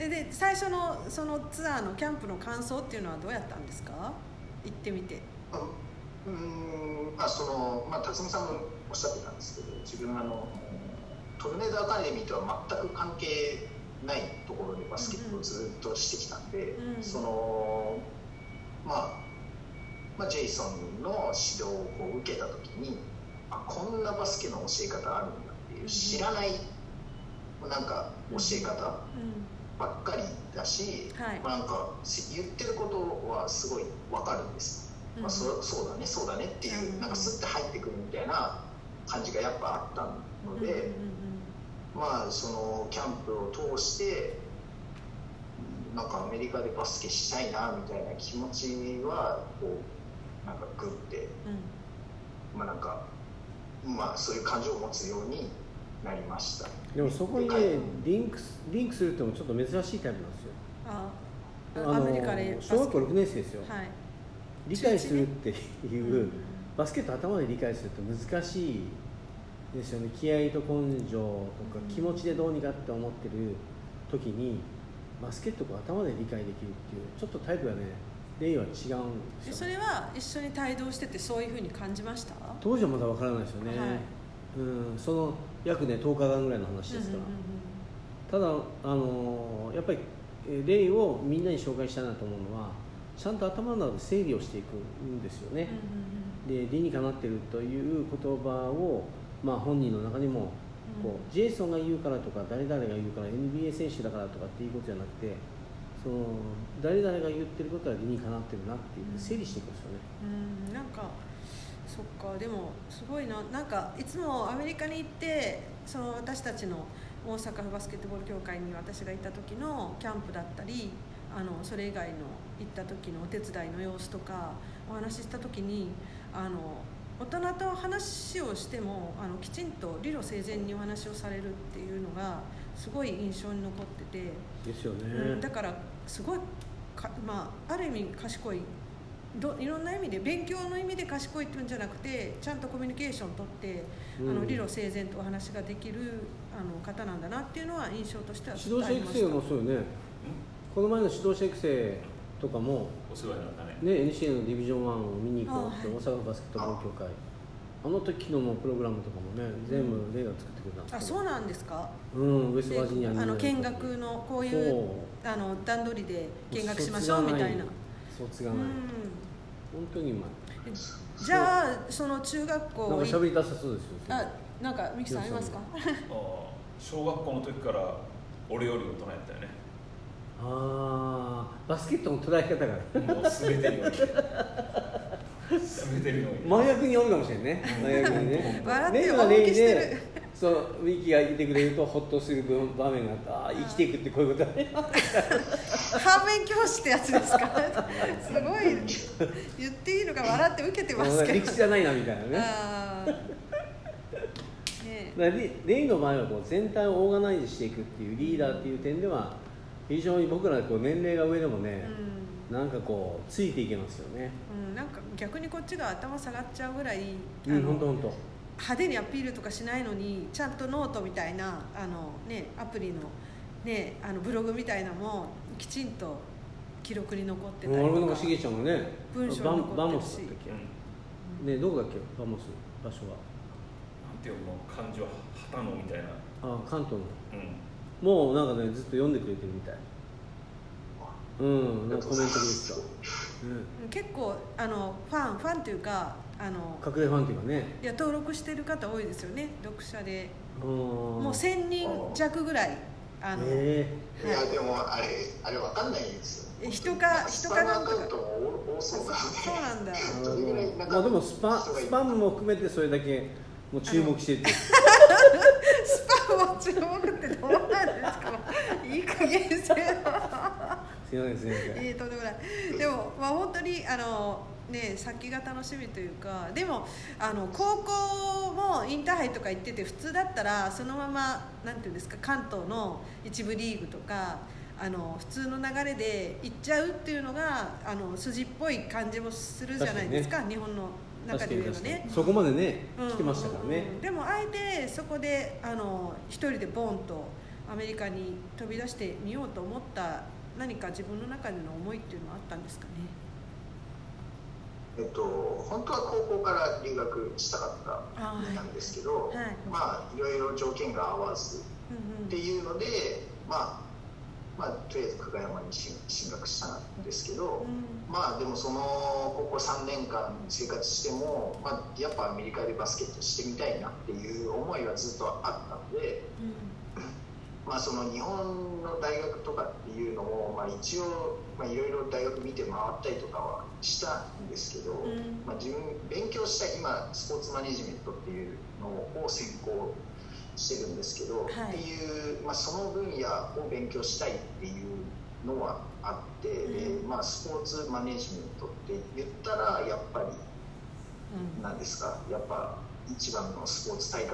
B: でで最初のそのツアーのキャンプの感想っていうのはどうやったんですか？行ってみて。
D: うーんまあそのまあ辰巳さんもおっしゃってたんですけど自分あのトルネードアカデミーとは全く関係ないところでバスケットをずっとしてきたんで、
B: うん。
D: そのまあまあ、ジェイソンの指導をこう受けた時にあこんなバスケの教え方あるんだっていう知らないなんか教え方
B: うん
D: ばっかりだし、
B: はい。
D: まあなんかし言ってることはすごいわかるんです、まあ、そそうだねそうだねっていう、
B: うん
D: なんかスッて入ってくるみたいな感じがやっぱあったので、まあそのキャンプを通してなんかアメリカでバスケしたいなみたいな気持ちはこうなんかグッて、まあなんかまあそういう感情を持つようになりました。
C: でもそこにねリンクリンクするってもちょっと珍しいタイプなんですよ。
B: あ
C: あ
B: アメリカで
C: の小学校6年生ですよ、
B: はい。
C: 理解するっていう、バスケット頭で理解するって難しいですよね。気合と根性とか気持ちでどうにかって思ってる時にバスケットを頭で理解できるっていうちょっとタイプがね例は違うんですよ、ね、
B: それは一緒に帯同しててそういうふうに感じました？
C: 当時はまだわからないですよね、
B: はい。
C: うん、その約ね10日間ぐらいの話ですから、ただあのやっぱりえー例をみんなに紹介したいなと思うのはちゃんと頭の中で整理をしていくんですよね、で理にかなってるという言葉を、まあ、本人の中にもこう、ジェイソンが言うからとか誰々が言うから NBA 選手だからとかっていうことじゃなくてその誰々が言ってることは理にかなってるなっていう整理していくんですよね。
B: うん。なんかそっかでもすごいななんかいつもアメリカに行ってその私たちの大阪府バスケットボール協会に私が行った時のキャンプだったりあのそれ以外の行った時のお手伝いの様子とかお話しした時にあの大人と話をしてもあのきちんと理路整然にお話をされるっていうのがすごい印象に残ってて。
C: ですよね。
B: うん、だからすごいか、まあ、ある意味賢いどいろんな意味で勉強の意味で賢いっていうんじゃなくてちゃんとコミュニケーション取って、
C: うん。
B: あの理路整然とお話ができるあの方なんだなっていうのは印象としては
C: 指導者育成もそうよね。この前の指導者育成とかも、
A: お世話になったね。
C: ね、NCA のディビジョン1を見に行こうって大阪バスケットボール協会。あの時のもうプログラムとかもね全部レイが作ってくれたんです
B: あそうなんですか？
C: うんウェストバージニアに
B: あの見学のこういう
C: そう。
B: あの段取りで見学しましょうみたいなう
C: 卒がないうん本当にうまい
B: じゃあその中学校
C: なんか喋りたさそうですよ
B: あなんかミキさんありますか
A: あ小学校の時から俺より大人やったよね
C: ああバスケットの捉え方が
A: もう全てにおいて全てにおいて
C: 真逆におるかもしれんね真逆にね
B: 笑って
C: レイはレイ
B: 大きしてる
C: でそうウィキがいてくれるとホッとする場面があってああ生きていくってこういうことだね。
B: 反面教師ってやつですか？すごい言っていいのか笑って受けてますけど。
C: 理屈じゃないなみたいなね。
B: ね
C: レレイの場合はこう全体をオーガナイズしていくっていうリーダーっていう点では非常に僕らこう年齢が上でもね、なんかこうついていけますよね。
B: うんうん、なんか逆にこっちが頭下がっちゃうぐらい
C: うん本当本当
B: 派手にアピールとかしないのにちゃんとノートみたいなあの、ね、アプリの,、ね、あのブログみたいなのもきちんと記録に残ってたり
C: 俺
B: とか。
C: もしげちゃんがね
B: 文章残ってるし。
C: バモスだったっ
A: うん。
C: け、ねどこだっけ？バモス場所は。
A: なんていうの？漢字は旗野みたいな。
C: あ関東の。
A: うん。
C: もうなんかねずっと読んでくれてるみたい。うんなんかコメントくれてた、うん、
B: 結構あのファンファンというかあの
C: 隠れファンっていうかね。
B: いや登録してる方多いですよね。読者で。
C: も
B: もう1000人弱ぐらいあの、
C: え
D: い。やでもあれあれわかんないんですよ。
B: え人か
D: ス
B: 人かなんとか。
D: そうな
B: んだ。
C: まあでもスパスパムも含めてそれだけもう注目してて。
B: スパムを注目ってどうなんですか。いい加減せよ。
C: すいませんすいません。
B: いいとんでもない。でもまあ本当にあのね先が楽しみというかでもあの高校もインターハイとか行ってて普通だったらそのままなんていうんですか関東の一部リーグとかあの普通の流れで行っちゃうっていうのがあの筋っぽい感じもするじゃないですか日本の中で言えばね。
C: そこまでね
B: うん。
C: 来てましたからね。
B: うん。でもあえてそこであの一人でボンとアメリカに飛び出してみようと思った何か自分の中での思いっていうのはあったんですかね？
D: えっと本当は高校から留学したかったんですけど、
B: はい。
D: まあいろいろ条件が合わず
B: うんうん。
D: っていうので、まあ、まあとりあえず久我山に進進学したんですけど、
B: うん。
D: まあでもその高校3年間生活しても、まあ、やっぱアメリカでバスケットしてみたいなっていう思いはずっとあったので、まあ、その日本の大学とかっていうのも、まあ、一応まあいろいろ大学見て回ったりとかはしたんですけど、
B: うん。
D: まあ、自分勉強した今スポーツマネジメントっていうのを専攻してるんですけど、
B: はい。
D: っていう、まあ、その分野を勉強したいっていうのはあって、で
B: うん。
D: まあ、スポーツマネジメントって言ったらやっぱり
B: うん。
D: なんですかやっぱ一番のスポーツ大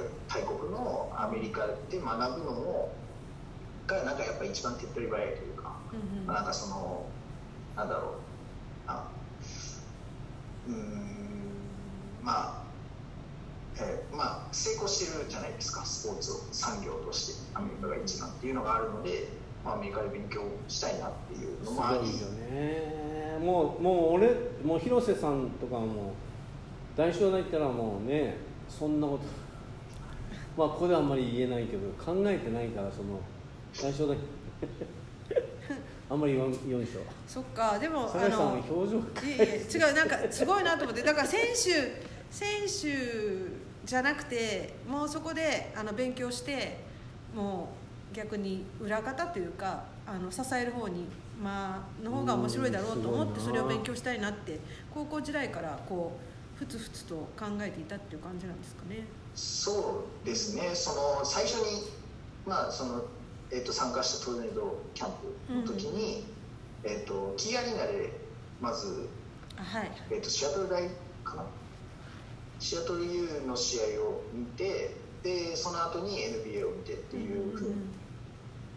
D: 国のアメリカで学ぶのもがなんかやっぱ一番手っ取り早いというか、
B: うんうん。
D: まあなんかそのなんだろう。あうーんまあ、えーまあ成功してるじゃないですか。スポーツを産業としてアメリカが一番っていうのがあるので、まあ、アメリカで勉強したいなっていうの
C: す
D: もあり。
C: ごいよね。もうもう俺もう広瀬さんとかも大正大行ったらもうねそんなことまあここではあんまり言えないけど考えてないからその大正大あんまり言わん言わんでしょ
B: そっかでもあ
C: の
B: の
C: 表情
B: いえいえ違うなんかすごいなと思ってだから選手選手じゃなくてもうそこであの勉強してもう逆に裏方というかあの支える方に、まあの方が面白いだろうと思ってそれを勉強したいなって高校時代からこうふつふつと考えていたっていう感じなんですかね。
D: そうですね、その最初に、まあそのえっと参加したトルネードキャンプの時に、えっとキーアリーナでまず、
B: あはい。
D: えっとシアトル大かな？シアトル U の試合を見てでその後に NBA を見てっていうふ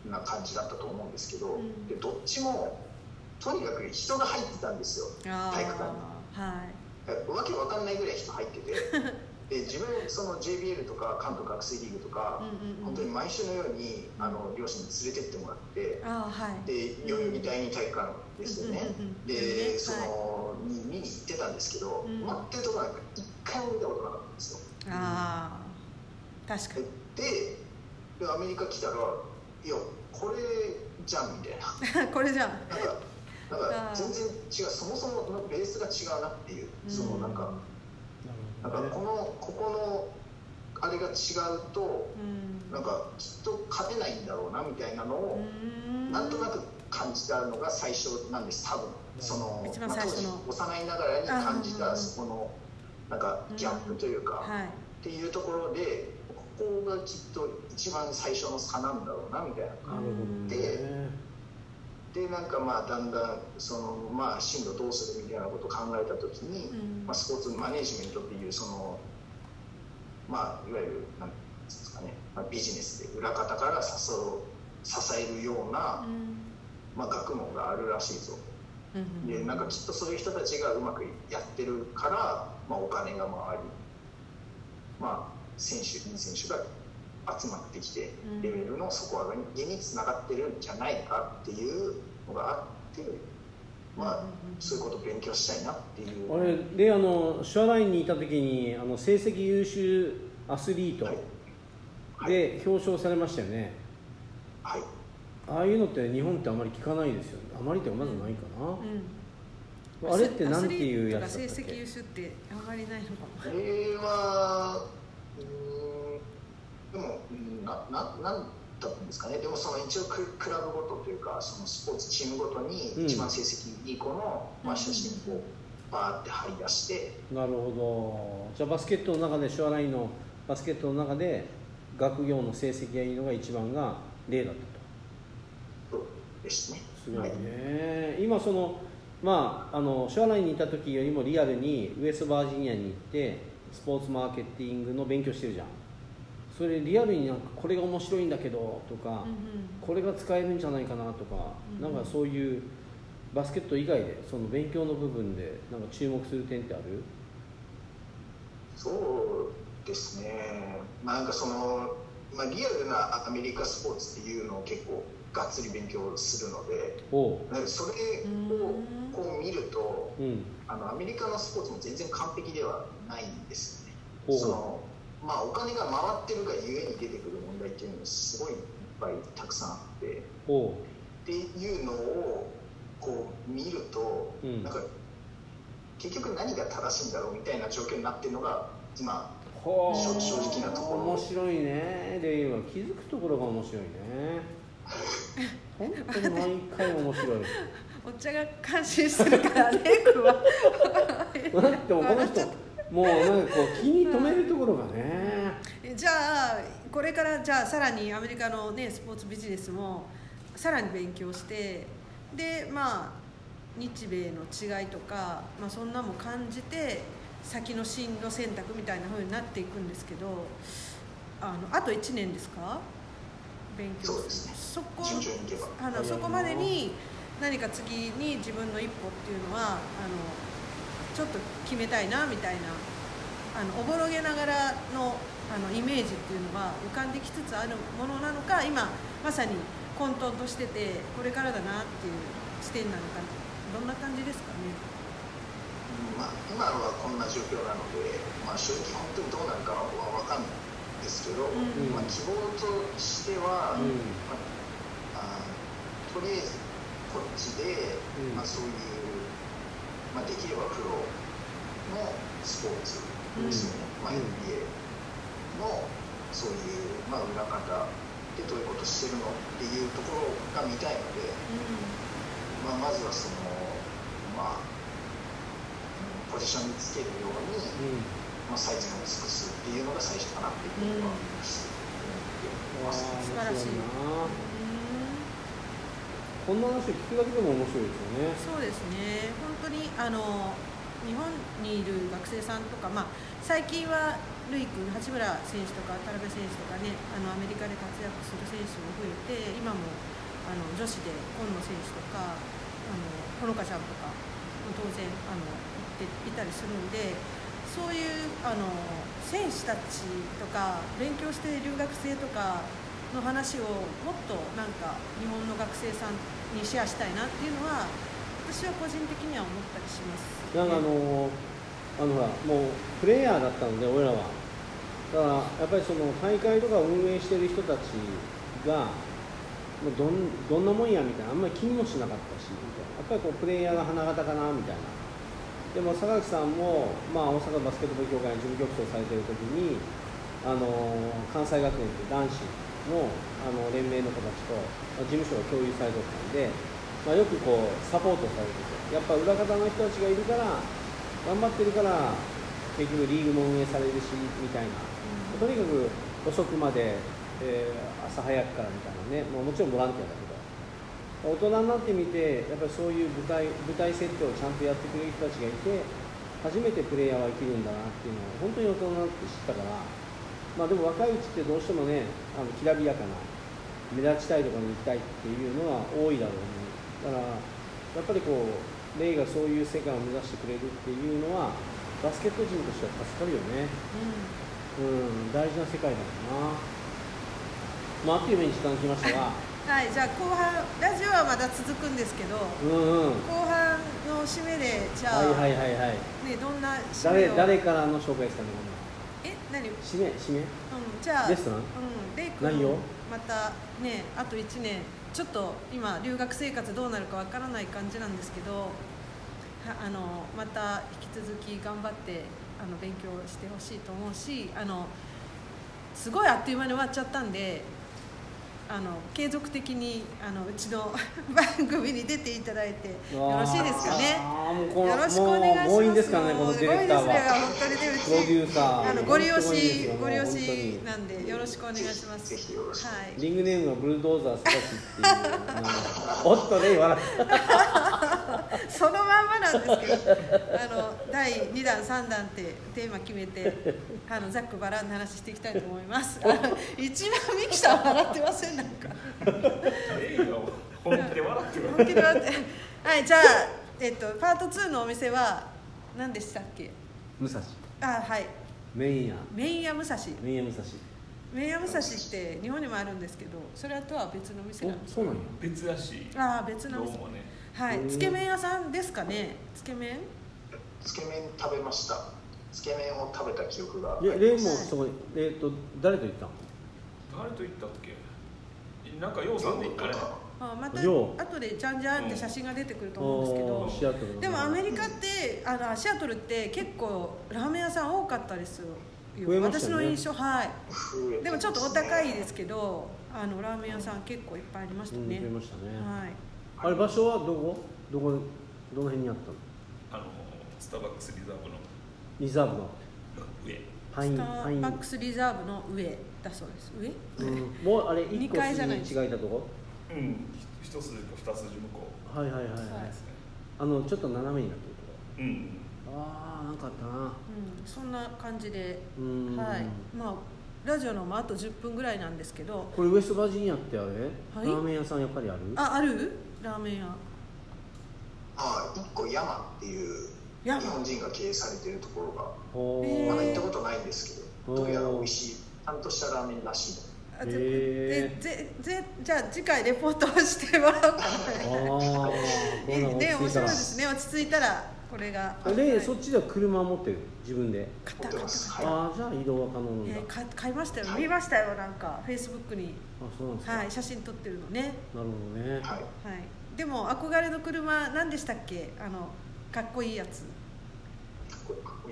D: うな感じだったと思うんですけど、
B: うん。
D: でどっちもとにかく人が入ってたんですよ
B: あ
D: 体育館に。
B: ーはい。
D: わけわかんないぐらい人入ってて で自分その JBL とか関東学生リーグとか、
B: うんうんうん。
D: 本当に毎週のようにあの両親に連れてってもらって
B: はい。
D: で代々木第二体育館ですよね、
B: うんうんうんうん
D: で、
B: はい。
D: そのに見に行ってたんですけど、
B: うん。
D: 待ってるとこなんか一回も見たことなかったんですよ。
B: ああ確かに。
D: ででアメリカ来たらいやこれじゃんみたいな。
B: これじゃん。
D: なんかなん
B: あ
D: か
B: ー。
D: 全然違うそもそものベースが違うなっていう、そのなんかなんか
C: なるほどね
D: このここのあれが違うと
B: うん。
D: なんかきっと勝てないんだろうなみたいなのを
B: うん。
D: なんとなく感じたのが最初なんです多分。その
B: 一番
D: まあ
B: 最初の。
D: 当時幼いながらに感じたそこのなんかギャップというか、
B: はい。
D: っていうところでここがきっと一番最初の差なんだろうなみたいな
C: な
D: 感じでなんかまあだんだんそのまあ進路どうするみたいなことを考えた時に、
B: うん。
D: まあ、スポーツマネジメントっていうそのまあいわゆるなんですかね、まあ、ビジネスで裏方から支え支えるような、まあ、学問があるらしいぞ。
B: うん。
D: でなんかきっとそういう人たちがうまくやってるから、まあ、お金が回り、まあ、選手選手が集まってきて
B: うん。
D: レベルの底上げにつながってるんじゃないかっていうのがあって、まあ、そういうことを勉強したいなっていう。
C: あれであのシュアラインにいた時にあの成績優秀アスリート
D: はい。
C: で表彰されましたよね、
D: はい。
C: ああいうのって日本ってあまり聞かないですよね。あまりってまずないかな、
B: うん。
C: あれってなんていうやつだ
B: アスリート
C: っけ
B: 成績優秀ってあんまりないのか
D: あれはうーんでもうんなななんだったんですかね。でもその一応ククラブごとというかそのスポーツチームごとに
C: うん。
D: 一番成績いい子の、まあ、写真をバーって貼り出して、
C: なるほど。じゃあバスケットの中でシュアラインのバスケットの中で学業の成績がいいのが一番が例だったと。
D: そうですね。
C: すごい
D: は
C: ね、今そのまああのシュアラインにいた時よりもリアルにウェストバージニアに行ってスポーツマーケティングの勉強してるじゃんそれリアルになんかこれが面白いんだけどとか、
B: うんうん。
C: これが使えるんじゃないかなとか、
B: うん
C: なんかそういうバスケット以外でその勉強の部分でなんか注目する点ってある？
D: そうですね。まあなんかその、まあ、リアルなアメリカスポーツっていうのを結構がっつり勉強するのでなんかそれをこう見ると
C: うん。
D: あのアメリカのスポーツも全然完璧ではないんですよね。
C: ほう。
D: そのまあお金が回ってるがゆえに出てくる問題っていうのがすごいいっぱいたくさんあって。っていうのをこう見ると、
C: うん。
D: なんか結局何が正しいんだろうみたいな状況になってるのが今正正直なところ。
C: 面白いね。レイは気づくところが面白いね。本当に毎回面白い。
B: お茶が感心するからレイ君は。
C: だってもうこの人もうなんかこう気に留めるところがね。
B: じゃあこれからじゃあさらにアメリカのねスポーツビジネスもさらに勉強してでまあ日米の違いとか、まあ、そんなも感じて先の進路選択みたいな風になっていくんですけどあのあと1年ですか？勉強
D: そうですね。
B: そこあのそこまでに何か次に自分の一歩っていうのはあのちょっと決めたいなみたいなあのおぼろげながらのあのイメージっていうのは浮かんできつつあるものなのか今まさに混沌としててこれからだなっていう視点なのかどんな感じですかね？
D: まあ、今はこんな状況なので、まあ、正直本当にどうなるかは分かんないですけど、
B: ん。
D: まあ、希望としては、
C: うん。
D: まあ、あとりあえずこっちで、
C: うん。
D: まあ、そういう、まあ、できればプロのスポーツですよね、まあ、
C: うん
D: NBA のそういう、まあ、裏方でどういうことしてるのっていうところが見たいので、まあ、まずはその、まあ、ポジションにつけるように、
C: うん。
D: まあ、最善を尽くすっていうのが最初かなっていうのは思ってます。
B: 素晴らしい
C: なこんな話聞くだけでも面白いですよね。
B: そうですね。本当にあの日本にいる学生さんとか、まあ、最近はルイ君八村選手とか田辺選手とかねあのアメリカで活躍する選手も増えて今もあの女子で今野選手とかあのほのかちゃんとかも当然あの行っていたりするんでそういうあの選手たちとか勉強している留学生とかの話をもっとなんか日本の学生さんにシェアしたいなっていうのは私は個人的には思ったりします、
C: なんかあのあのほらもうプレイヤーだったので俺らは。だからやっぱりその大会とか運営してる人たちがもうどんどんなもんやみたいなあんまり気にもしなかったしやっぱりこうプレイヤーが花形かなみたいな。でも坂口さんも、まあ、大阪バスケットボール協会の事務局長されてる時にあの関西学園という男子のあの連盟の子たちとまあ事務所が共有されてたんで、まあ、よくこうサポートされててやっぱ裏方の人たちがいるから頑張ってるから結局リーグも運営されるしみたいな、とにかく遅くまで、えー朝早くからみたいなね、まあ、もちろんボランティアだけど。大人になってみてやっぱりそういう舞台舞台設定をちゃんとやってくれる人たちがいて初めてプレイヤーは生きるんだなっていうのを本当に大人になって知ったからまあでも若いうちってどうしてもねあのきらびやかな目立ちたいところに行きたいっていうのは多いだろうね。だからやっぱりこうレイがそういう世界を目指してくれるっていうのはバスケット人としては助かるよね。うん。大事な世界だもんな。まああっという間に時間来ましたが。
B: はいじゃあ後半ラジオはまだ続くんですけど
C: うんうん。
B: 後半の締めでじゃあ、
C: はいはいはいはい。
B: ね、どんな締
C: 誰誰からの紹介ですかね
B: え何？うん
C: 締め？締め
B: じゃあ
C: レストラン？
B: うんレイ
C: 内容？
B: 君またねあと1年。ちょっと今留学生活どうなるかわからない感じなんですけどはあのまた引き続き頑張ってあの勉強してほしいと思うしあのすごいあっという間に終わっちゃったんであの継続的にあのうちの番組に出ていただいてよろしいですかね。よろしくお願いします。
C: もう強引ですねこのディレクターは
B: 本当にねうちあのご利用し
C: よ
B: ご利用しなんでよろしくお願いします。はい。
C: リングネームがブルドーザースカシっていううんおっとね笑い
B: そのまんまなんですけど、あの第2弾3弾ってテーマ決めて、あのざっくばらんの話していきたいと思います。あ の 一番ミキさん笑ってませんなんか。
A: 本気で笑ってる
B: 本気で笑って。はいじゃあえっとパート2のお店は何でしたっけ？
C: 武蔵
B: あはい
C: メインや
B: メイン屋武蔵。
C: メインや武蔵
B: メイン屋武蔵って日本にもあるんですけど、それとは別の店なんです
C: そうなんや
A: 別らしい
B: ああ別の店。
A: どうもね
B: はい。
C: うん
B: つけ麺屋さんですかね？つけ麺？
D: つけ麺食べました。つけ麺を食べた記憶が。あ
C: いやレイ
D: ります
C: もそこにえっ、と誰と行ったの？
A: 誰と言ったっけ？なんかようさんで行ったね。
B: あまた
C: 寮
B: 後でじゃんじゃんって写真が出てくると思うんですけ
C: お
B: ど
C: ー。シアトルの。
B: でもアメリカってあのシアトルって結構ラーメン屋さん多かったですよ。
C: 増えましたね。
B: 私の印象はい。でもちょっとお高いですけどあのラーメン屋さん結構いっぱいありました
C: うん
B: ね、
C: 増えましたね、
B: はい
C: あれ場所はどこ？どこ？どの辺にあったの？
A: あのスターバックスリザーブの。
C: リザーブの。
A: 上。
C: パイン
B: スターバックスリザーブの上だそうです。上、
C: うん。もうあれ一
B: 二
C: 個
B: 階じゃない
C: 筋違いだとこ？
A: うん。一筋か二筋向こ。
C: はいはいはいはい、
B: はい
C: あのちょっと斜めになってるとこ。
A: うん。
C: ああなんかあったな。
B: うん、そんな感じで、
C: うーん。
B: はい。まあラジオのもあと10分ぐらいなんですけど。
C: これウエストバージニアってあれ、
B: はい。
C: ラーメン屋さんやっぱりある？
B: あある？ラーメン屋。
D: あ一個山っていう日
B: 山
D: 本人が経営されてるところが。まだ行ったことないんですけどどう。やら美味しいちゃんとしたラーメンらしい
B: あで
C: へー。
B: でぜぜじゃあ次回レポートをしてもらおうかなね面白いですね。落ち着いたらこれが。
C: でそっちでは車持ってる自分で。
B: 買った買った
C: ああじゃあ移動は可能なんだ、
B: えー買買いましたよ。
D: はい
B: 見ましたよ。なんかフェイスブックに。
C: あそうなんですか、
B: はい写真撮ってるのね。
C: なるほどね、
D: はい。
B: はい。でも憧れの車何でしたっけ？あのかっこいいやつ。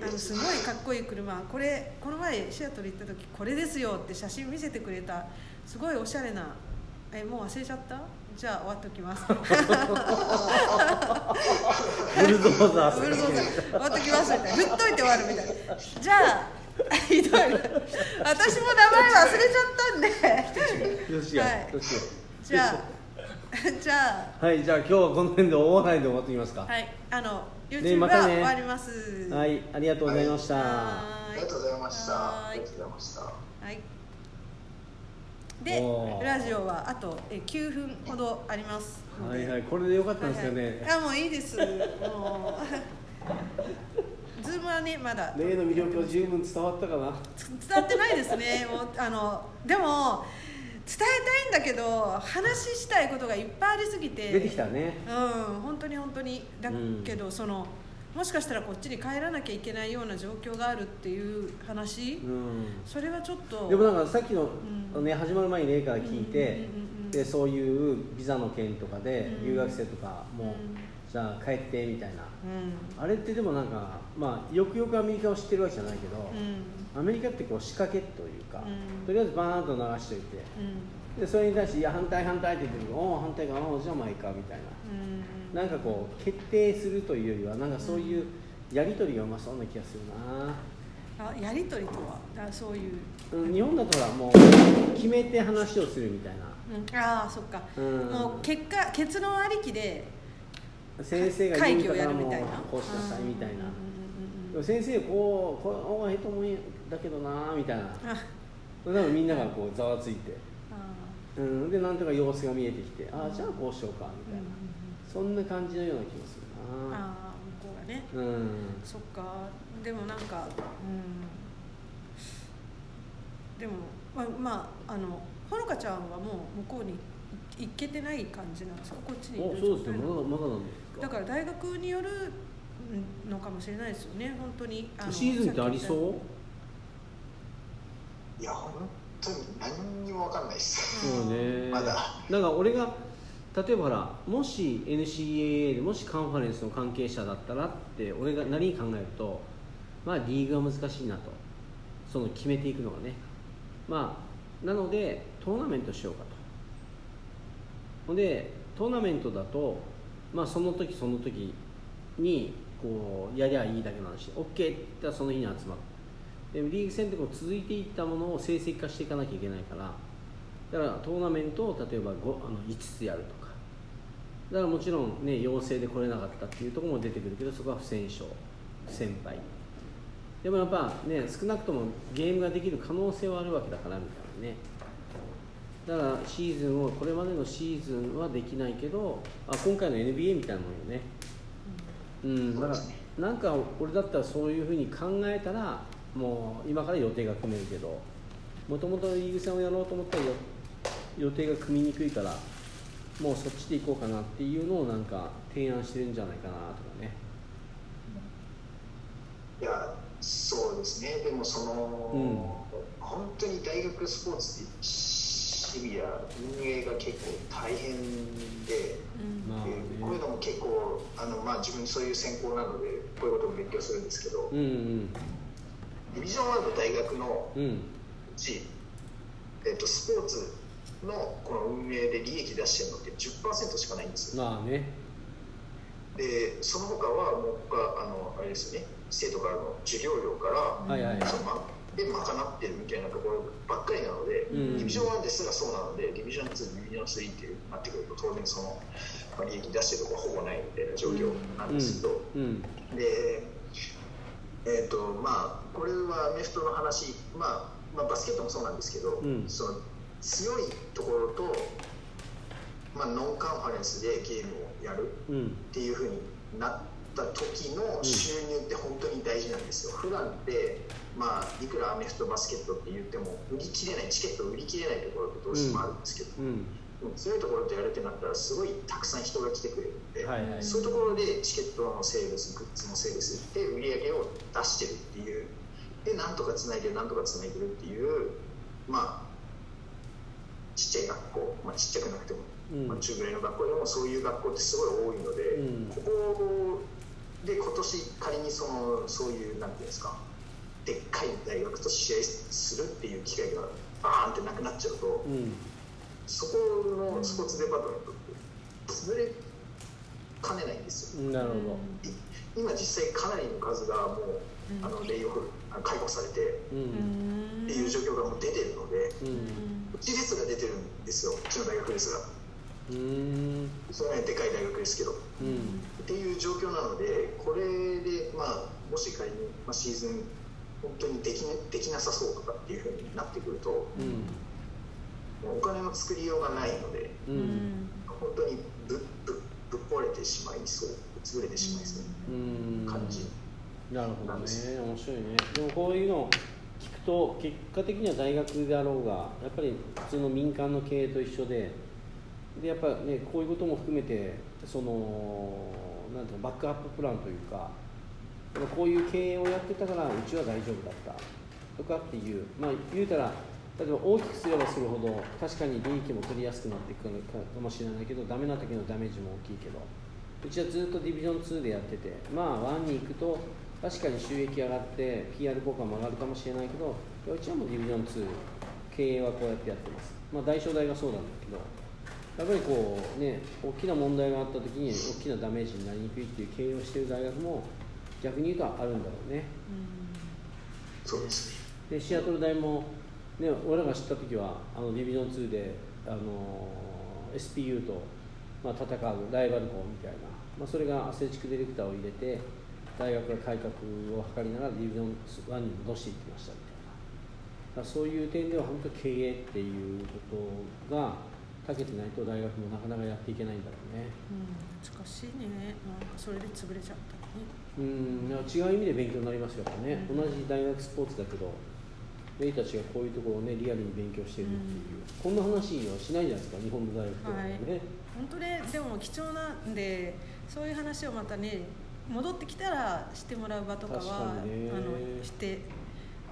B: あの
D: す
B: ごいかっこいい車。これこの前シアトル行った時これですよって写真見せてくれたすごいおしゃれな。えもう忘れちゃった？じゃあ終わっときます。
C: ブルドーザー
B: ブルドーザー終わっときますみたいな振っといて終わるみたいな。じゃあひどい。な私も名前忘れちゃったんで。
C: よしや、
B: はい。じゃあじゃ
C: はい。じゃあ今日はこの辺で大笑い。で終わってみますか
B: あはい。あの
C: ね
B: YouTube は終わります
C: はい。ありがとうござい。ました、
B: は
D: ありがとうござい。ましたありがとうござい。ました
B: はいでラジオはあとえ9分ほどあります。
C: はいはいこれでよかったんですよね、
B: はい。はいあもういいです。もう。ズームはねまだ。
C: 例の魅力は十分伝わったかな。
B: 伝わってないですね。もうあのでも伝えたいんだけど話したいことがいっぱいありすぎて。
C: 出てきたね。
B: うん本当に本当に。だけど、そのもしかしたらこっちに帰らなきゃいけないような状況があるっていう話、
C: うん。
B: それはちょっと
C: でもなんかさっきの、
B: うん。
C: ね、始まる前に例から聞いて、でそういうビザの件とかで
B: うん。
C: 留学生とかも、
B: うん。
C: じゃあ帰ってみたいな。
B: うん。
C: あれってでもなんかまあよくよくアメリカを知ってるわけじゃないけど、
B: うん。
C: アメリカってこう仕掛けというか、
B: うん。
C: とりあえずバーンと流しておいて
B: うん。
C: でそれに対して「いや反対反対」って言ってるおお反対かおおじゃあまあいいか」みたい
B: うん。
C: ななんかこう決定するというよりはなんかそういうやり取りがうまそうな気がするな、
B: あやり取りとは？あそういう、
C: うん、日本だとほらもう決めて話をするみたいな。
B: うん、ああそっか、
C: うん。
B: もう結果結論ありきで
C: 先生が
B: 会議を
C: 言うからもう
B: やるみたいな。
C: こうしなさいみたいな。
B: うん。うん
C: 先生こうこうおええと思うんだけどなみたいな。多分みんながこうざわついて、
B: あ
C: うん、でなんとか様子が見えてきて。ああじゃあこうしようかみたいな、そんな感じのような気がするな。
B: ああ向こうがね。
C: うん。
B: そっか。でもなんかうん。でもまあ、まあ、あのほのかちゃんはもう向こうに行けてない感じなんですか？こっちにいる
C: おそうですね。まだまだなんですか？
B: だから大学によるのかもしれないですよね。本当に。あの
C: シーズンってありそう？
D: いや本当に何にも分かんないです。
C: そうね。
D: まだ。
C: なんか俺が例えばほらもし NCAA でもしカンファレンスの関係者だったらって俺が何考えるとまあリーグは難しいなと。その決めていくのがね。まあなのでトーナメントしようかと。ほんでトーナメントだとまあその時その時にこうやりゃいいだけの話。OK って言ったらその日に集まる。でリーグ戦ってこう続いていったものを成績化していかなきゃいけないから。だからトーナメントを例えば 5, あの5つやると。だからもちろんね陽性で来れなかったっていうところも出てくるけどそこは不戦勝不先輩でもやっぱね少なくともゲームができる可能性はあるわけだからみたいなね。だからシーズンをこれまでのシーズンはできないけどあ今回の NBA みたいなもんよね。うん。だからなんか俺だったらそういうふうに考えたらもう今から予定が組めるけどもともとリーグ戦をやろうと思ったら予定が組みにくいからもうそっちで行こうかなっていうのをなんか提案してるんじゃないかなとかね。
D: いやそうですね。でもその、
C: うん。
D: 本当に大学スポーツってしシビア運営が結構大変で、
C: まあね。
D: でこういうのも結構あの、まあ、自分そういう専攻なのでこういうことを勉強するんですけど、
C: うんうん。
D: ディビジョン1の大学の
C: うん。
D: うち、えっとスポーツのこの運営で利益出してるのって10%しかないんですよ。
C: まあね。
D: でその他はもう他あのあれですよね。生徒からの授業料から、
C: はいはい。
D: そのまで賄ってるみたいなところばっかりなので、
C: うん。
D: ディビジョン1ですらそうなのでディビジョン2ディビジョン3ってなってくると当然その、まあ、利益出してるところはほぼないみたいな状況なんですけど、
C: うん。
D: でえっ、とまあこれはアメフトの話、まあ、まあバスケットもそうなんですけど、
C: うん。
D: その強いところと、まあ、ノンカンファレンスでゲームをやる
C: うん。
D: っていうふうになった時の収入って本当に大事なんですよ、普段ってまあいくらアメフトバスケットって言っても売り切れないチケット売り切れないところってどうしてもあるんですけど、
C: うん。
D: うん。強いところとやるってなったらすごいたくさん人が来てくれるんで、
C: はいはい。
D: そういうところでチケットのセールスグッズのセールスで売り上げを出してるっていうでなんとかつないでるなんとかつないでるっていうまあちっちゃい学校、まあ、ちっちゃくなくても、
C: うん。
D: まあ、中ぐらいの学校でもそういう学校ってすごい多いので、
C: うん。
D: ここで今年仮にそのそういうなんていうんですかでっかい大学と試合するっていう機会がバーンってなくなっちゃうと、
C: うん。
D: そこのスポーツデパートメントって潰れかねないんですよ。
C: なるほど。
D: い今実際かなりの数がもう、あのレイオフ解雇されて
C: う
B: うん。ん
D: っていう状況がもう出てるので
C: うん。
D: うちですが出てるんですようちの大学ですが。
C: うん。
D: それはねでかい大学ですけど。
C: うん。
D: っていう状況なのでこれでまあもし仮に、まあ、シーズン本当にでき,、ね、できなさそうとかっていうふうになってくると
C: うん。
D: お金の作りようがないので
C: う
B: うん。ん
D: 本当にぶぶぶっ壊れてしまいそう潰れてしまいそう
C: うん。
D: な感じ、
C: なるほどね。面白いね。でもこういうのを聞くと結果的には大学であろうがやっぱり普通の民間の経営と一緒ででやっぱねこういうことも含めてそのなんていうのバックアッププランというかこういう経営をやってたからうちは大丈夫だった。とかっていう。まあ言うたら例えば大きくすればするほど確かに利益も取りやすくなっていくかもしれないけどダメな時のダメージも大きいけどうちはずっとディビジョン2でやっててまあ1に行くと確かに収益上がって PR 効果も上がるかもしれないけどうちはもうディビジョン2経営はこうやってやってます。まあ大商大がそうなんだけどやっぱりこうね大きな問題があった時に大きなダメージになりにくいっていう経営をしている大学も逆に言うとあるんだろうね。
D: そうですね。
C: でシアトル大も、ね、俺らが知った時はあのディビジョン2であの SPU と、まあ、戦うライバル校みたいな、まあ、それがアスレチックディレクターを入れて大学が改革を図りながらディビジョン1に戻していきましたみたいな。そういう点では本当経営っていうことが長けてないと大学もなかなかやっていけないんだろうね。
B: うん難しいね。なんかそれで潰れちゃったね
C: うん。違う意味で勉強になりますよやっぱね、
B: うん。
C: 同じ大学スポーツだけどメイたちがこういうところをねリアルに勉強してるっていう、こんな話はしないじゃないですか日本の大学とかでね、
B: 本当ねでも貴重なんでそういう話をまたね戻ってきたらしてもらう場とかはあのして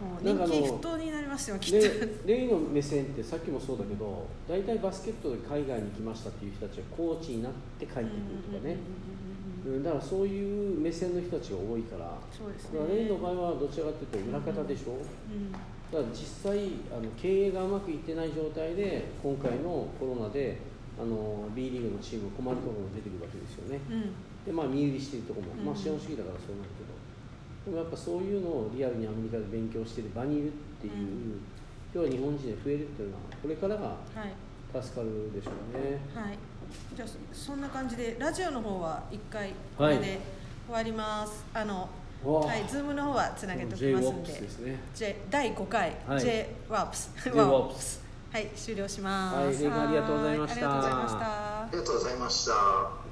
B: もう人気沸騰になりますよきっと。
C: でレイの目線ってさっきもそうだけど大体バスケットで海外に行きましたっていう人たちはコーチになって帰ってくるとかね、うんだからそういう目線の人たちが多いから。
B: そうです
C: だからレイ
B: ね
C: の場合はどちらかというと裏方でしょ、
B: うん。
C: だから実際あの経営がうまくいってない状態で今回のコロナであの B リーグのチーム困るところが出てくるわけですよね。
B: うん
C: でまあ見売りしているところも、まあ
B: うん
C: 資本主義だからそうなるけど。でもやっぱそういうのをリアルにアメリカで勉強している場にいるっていう、今日は日本人で増えるっていうのはこれからが
B: はい。
C: 助かるでしょうね。
B: はい。じゃあそそんな感じでラジオの方は一回こ
C: はい。
B: れで終わります、あの
C: わあ。
B: はいズームの方はつなげておきますん
C: J-WOPS
B: で
C: ですね。
B: J 第5回、
C: はい。
B: J ワープス。
C: J-WOPS
B: はい終了します。
C: はいありがとうございました。
B: はありがとうございました。
D: ありがとうございました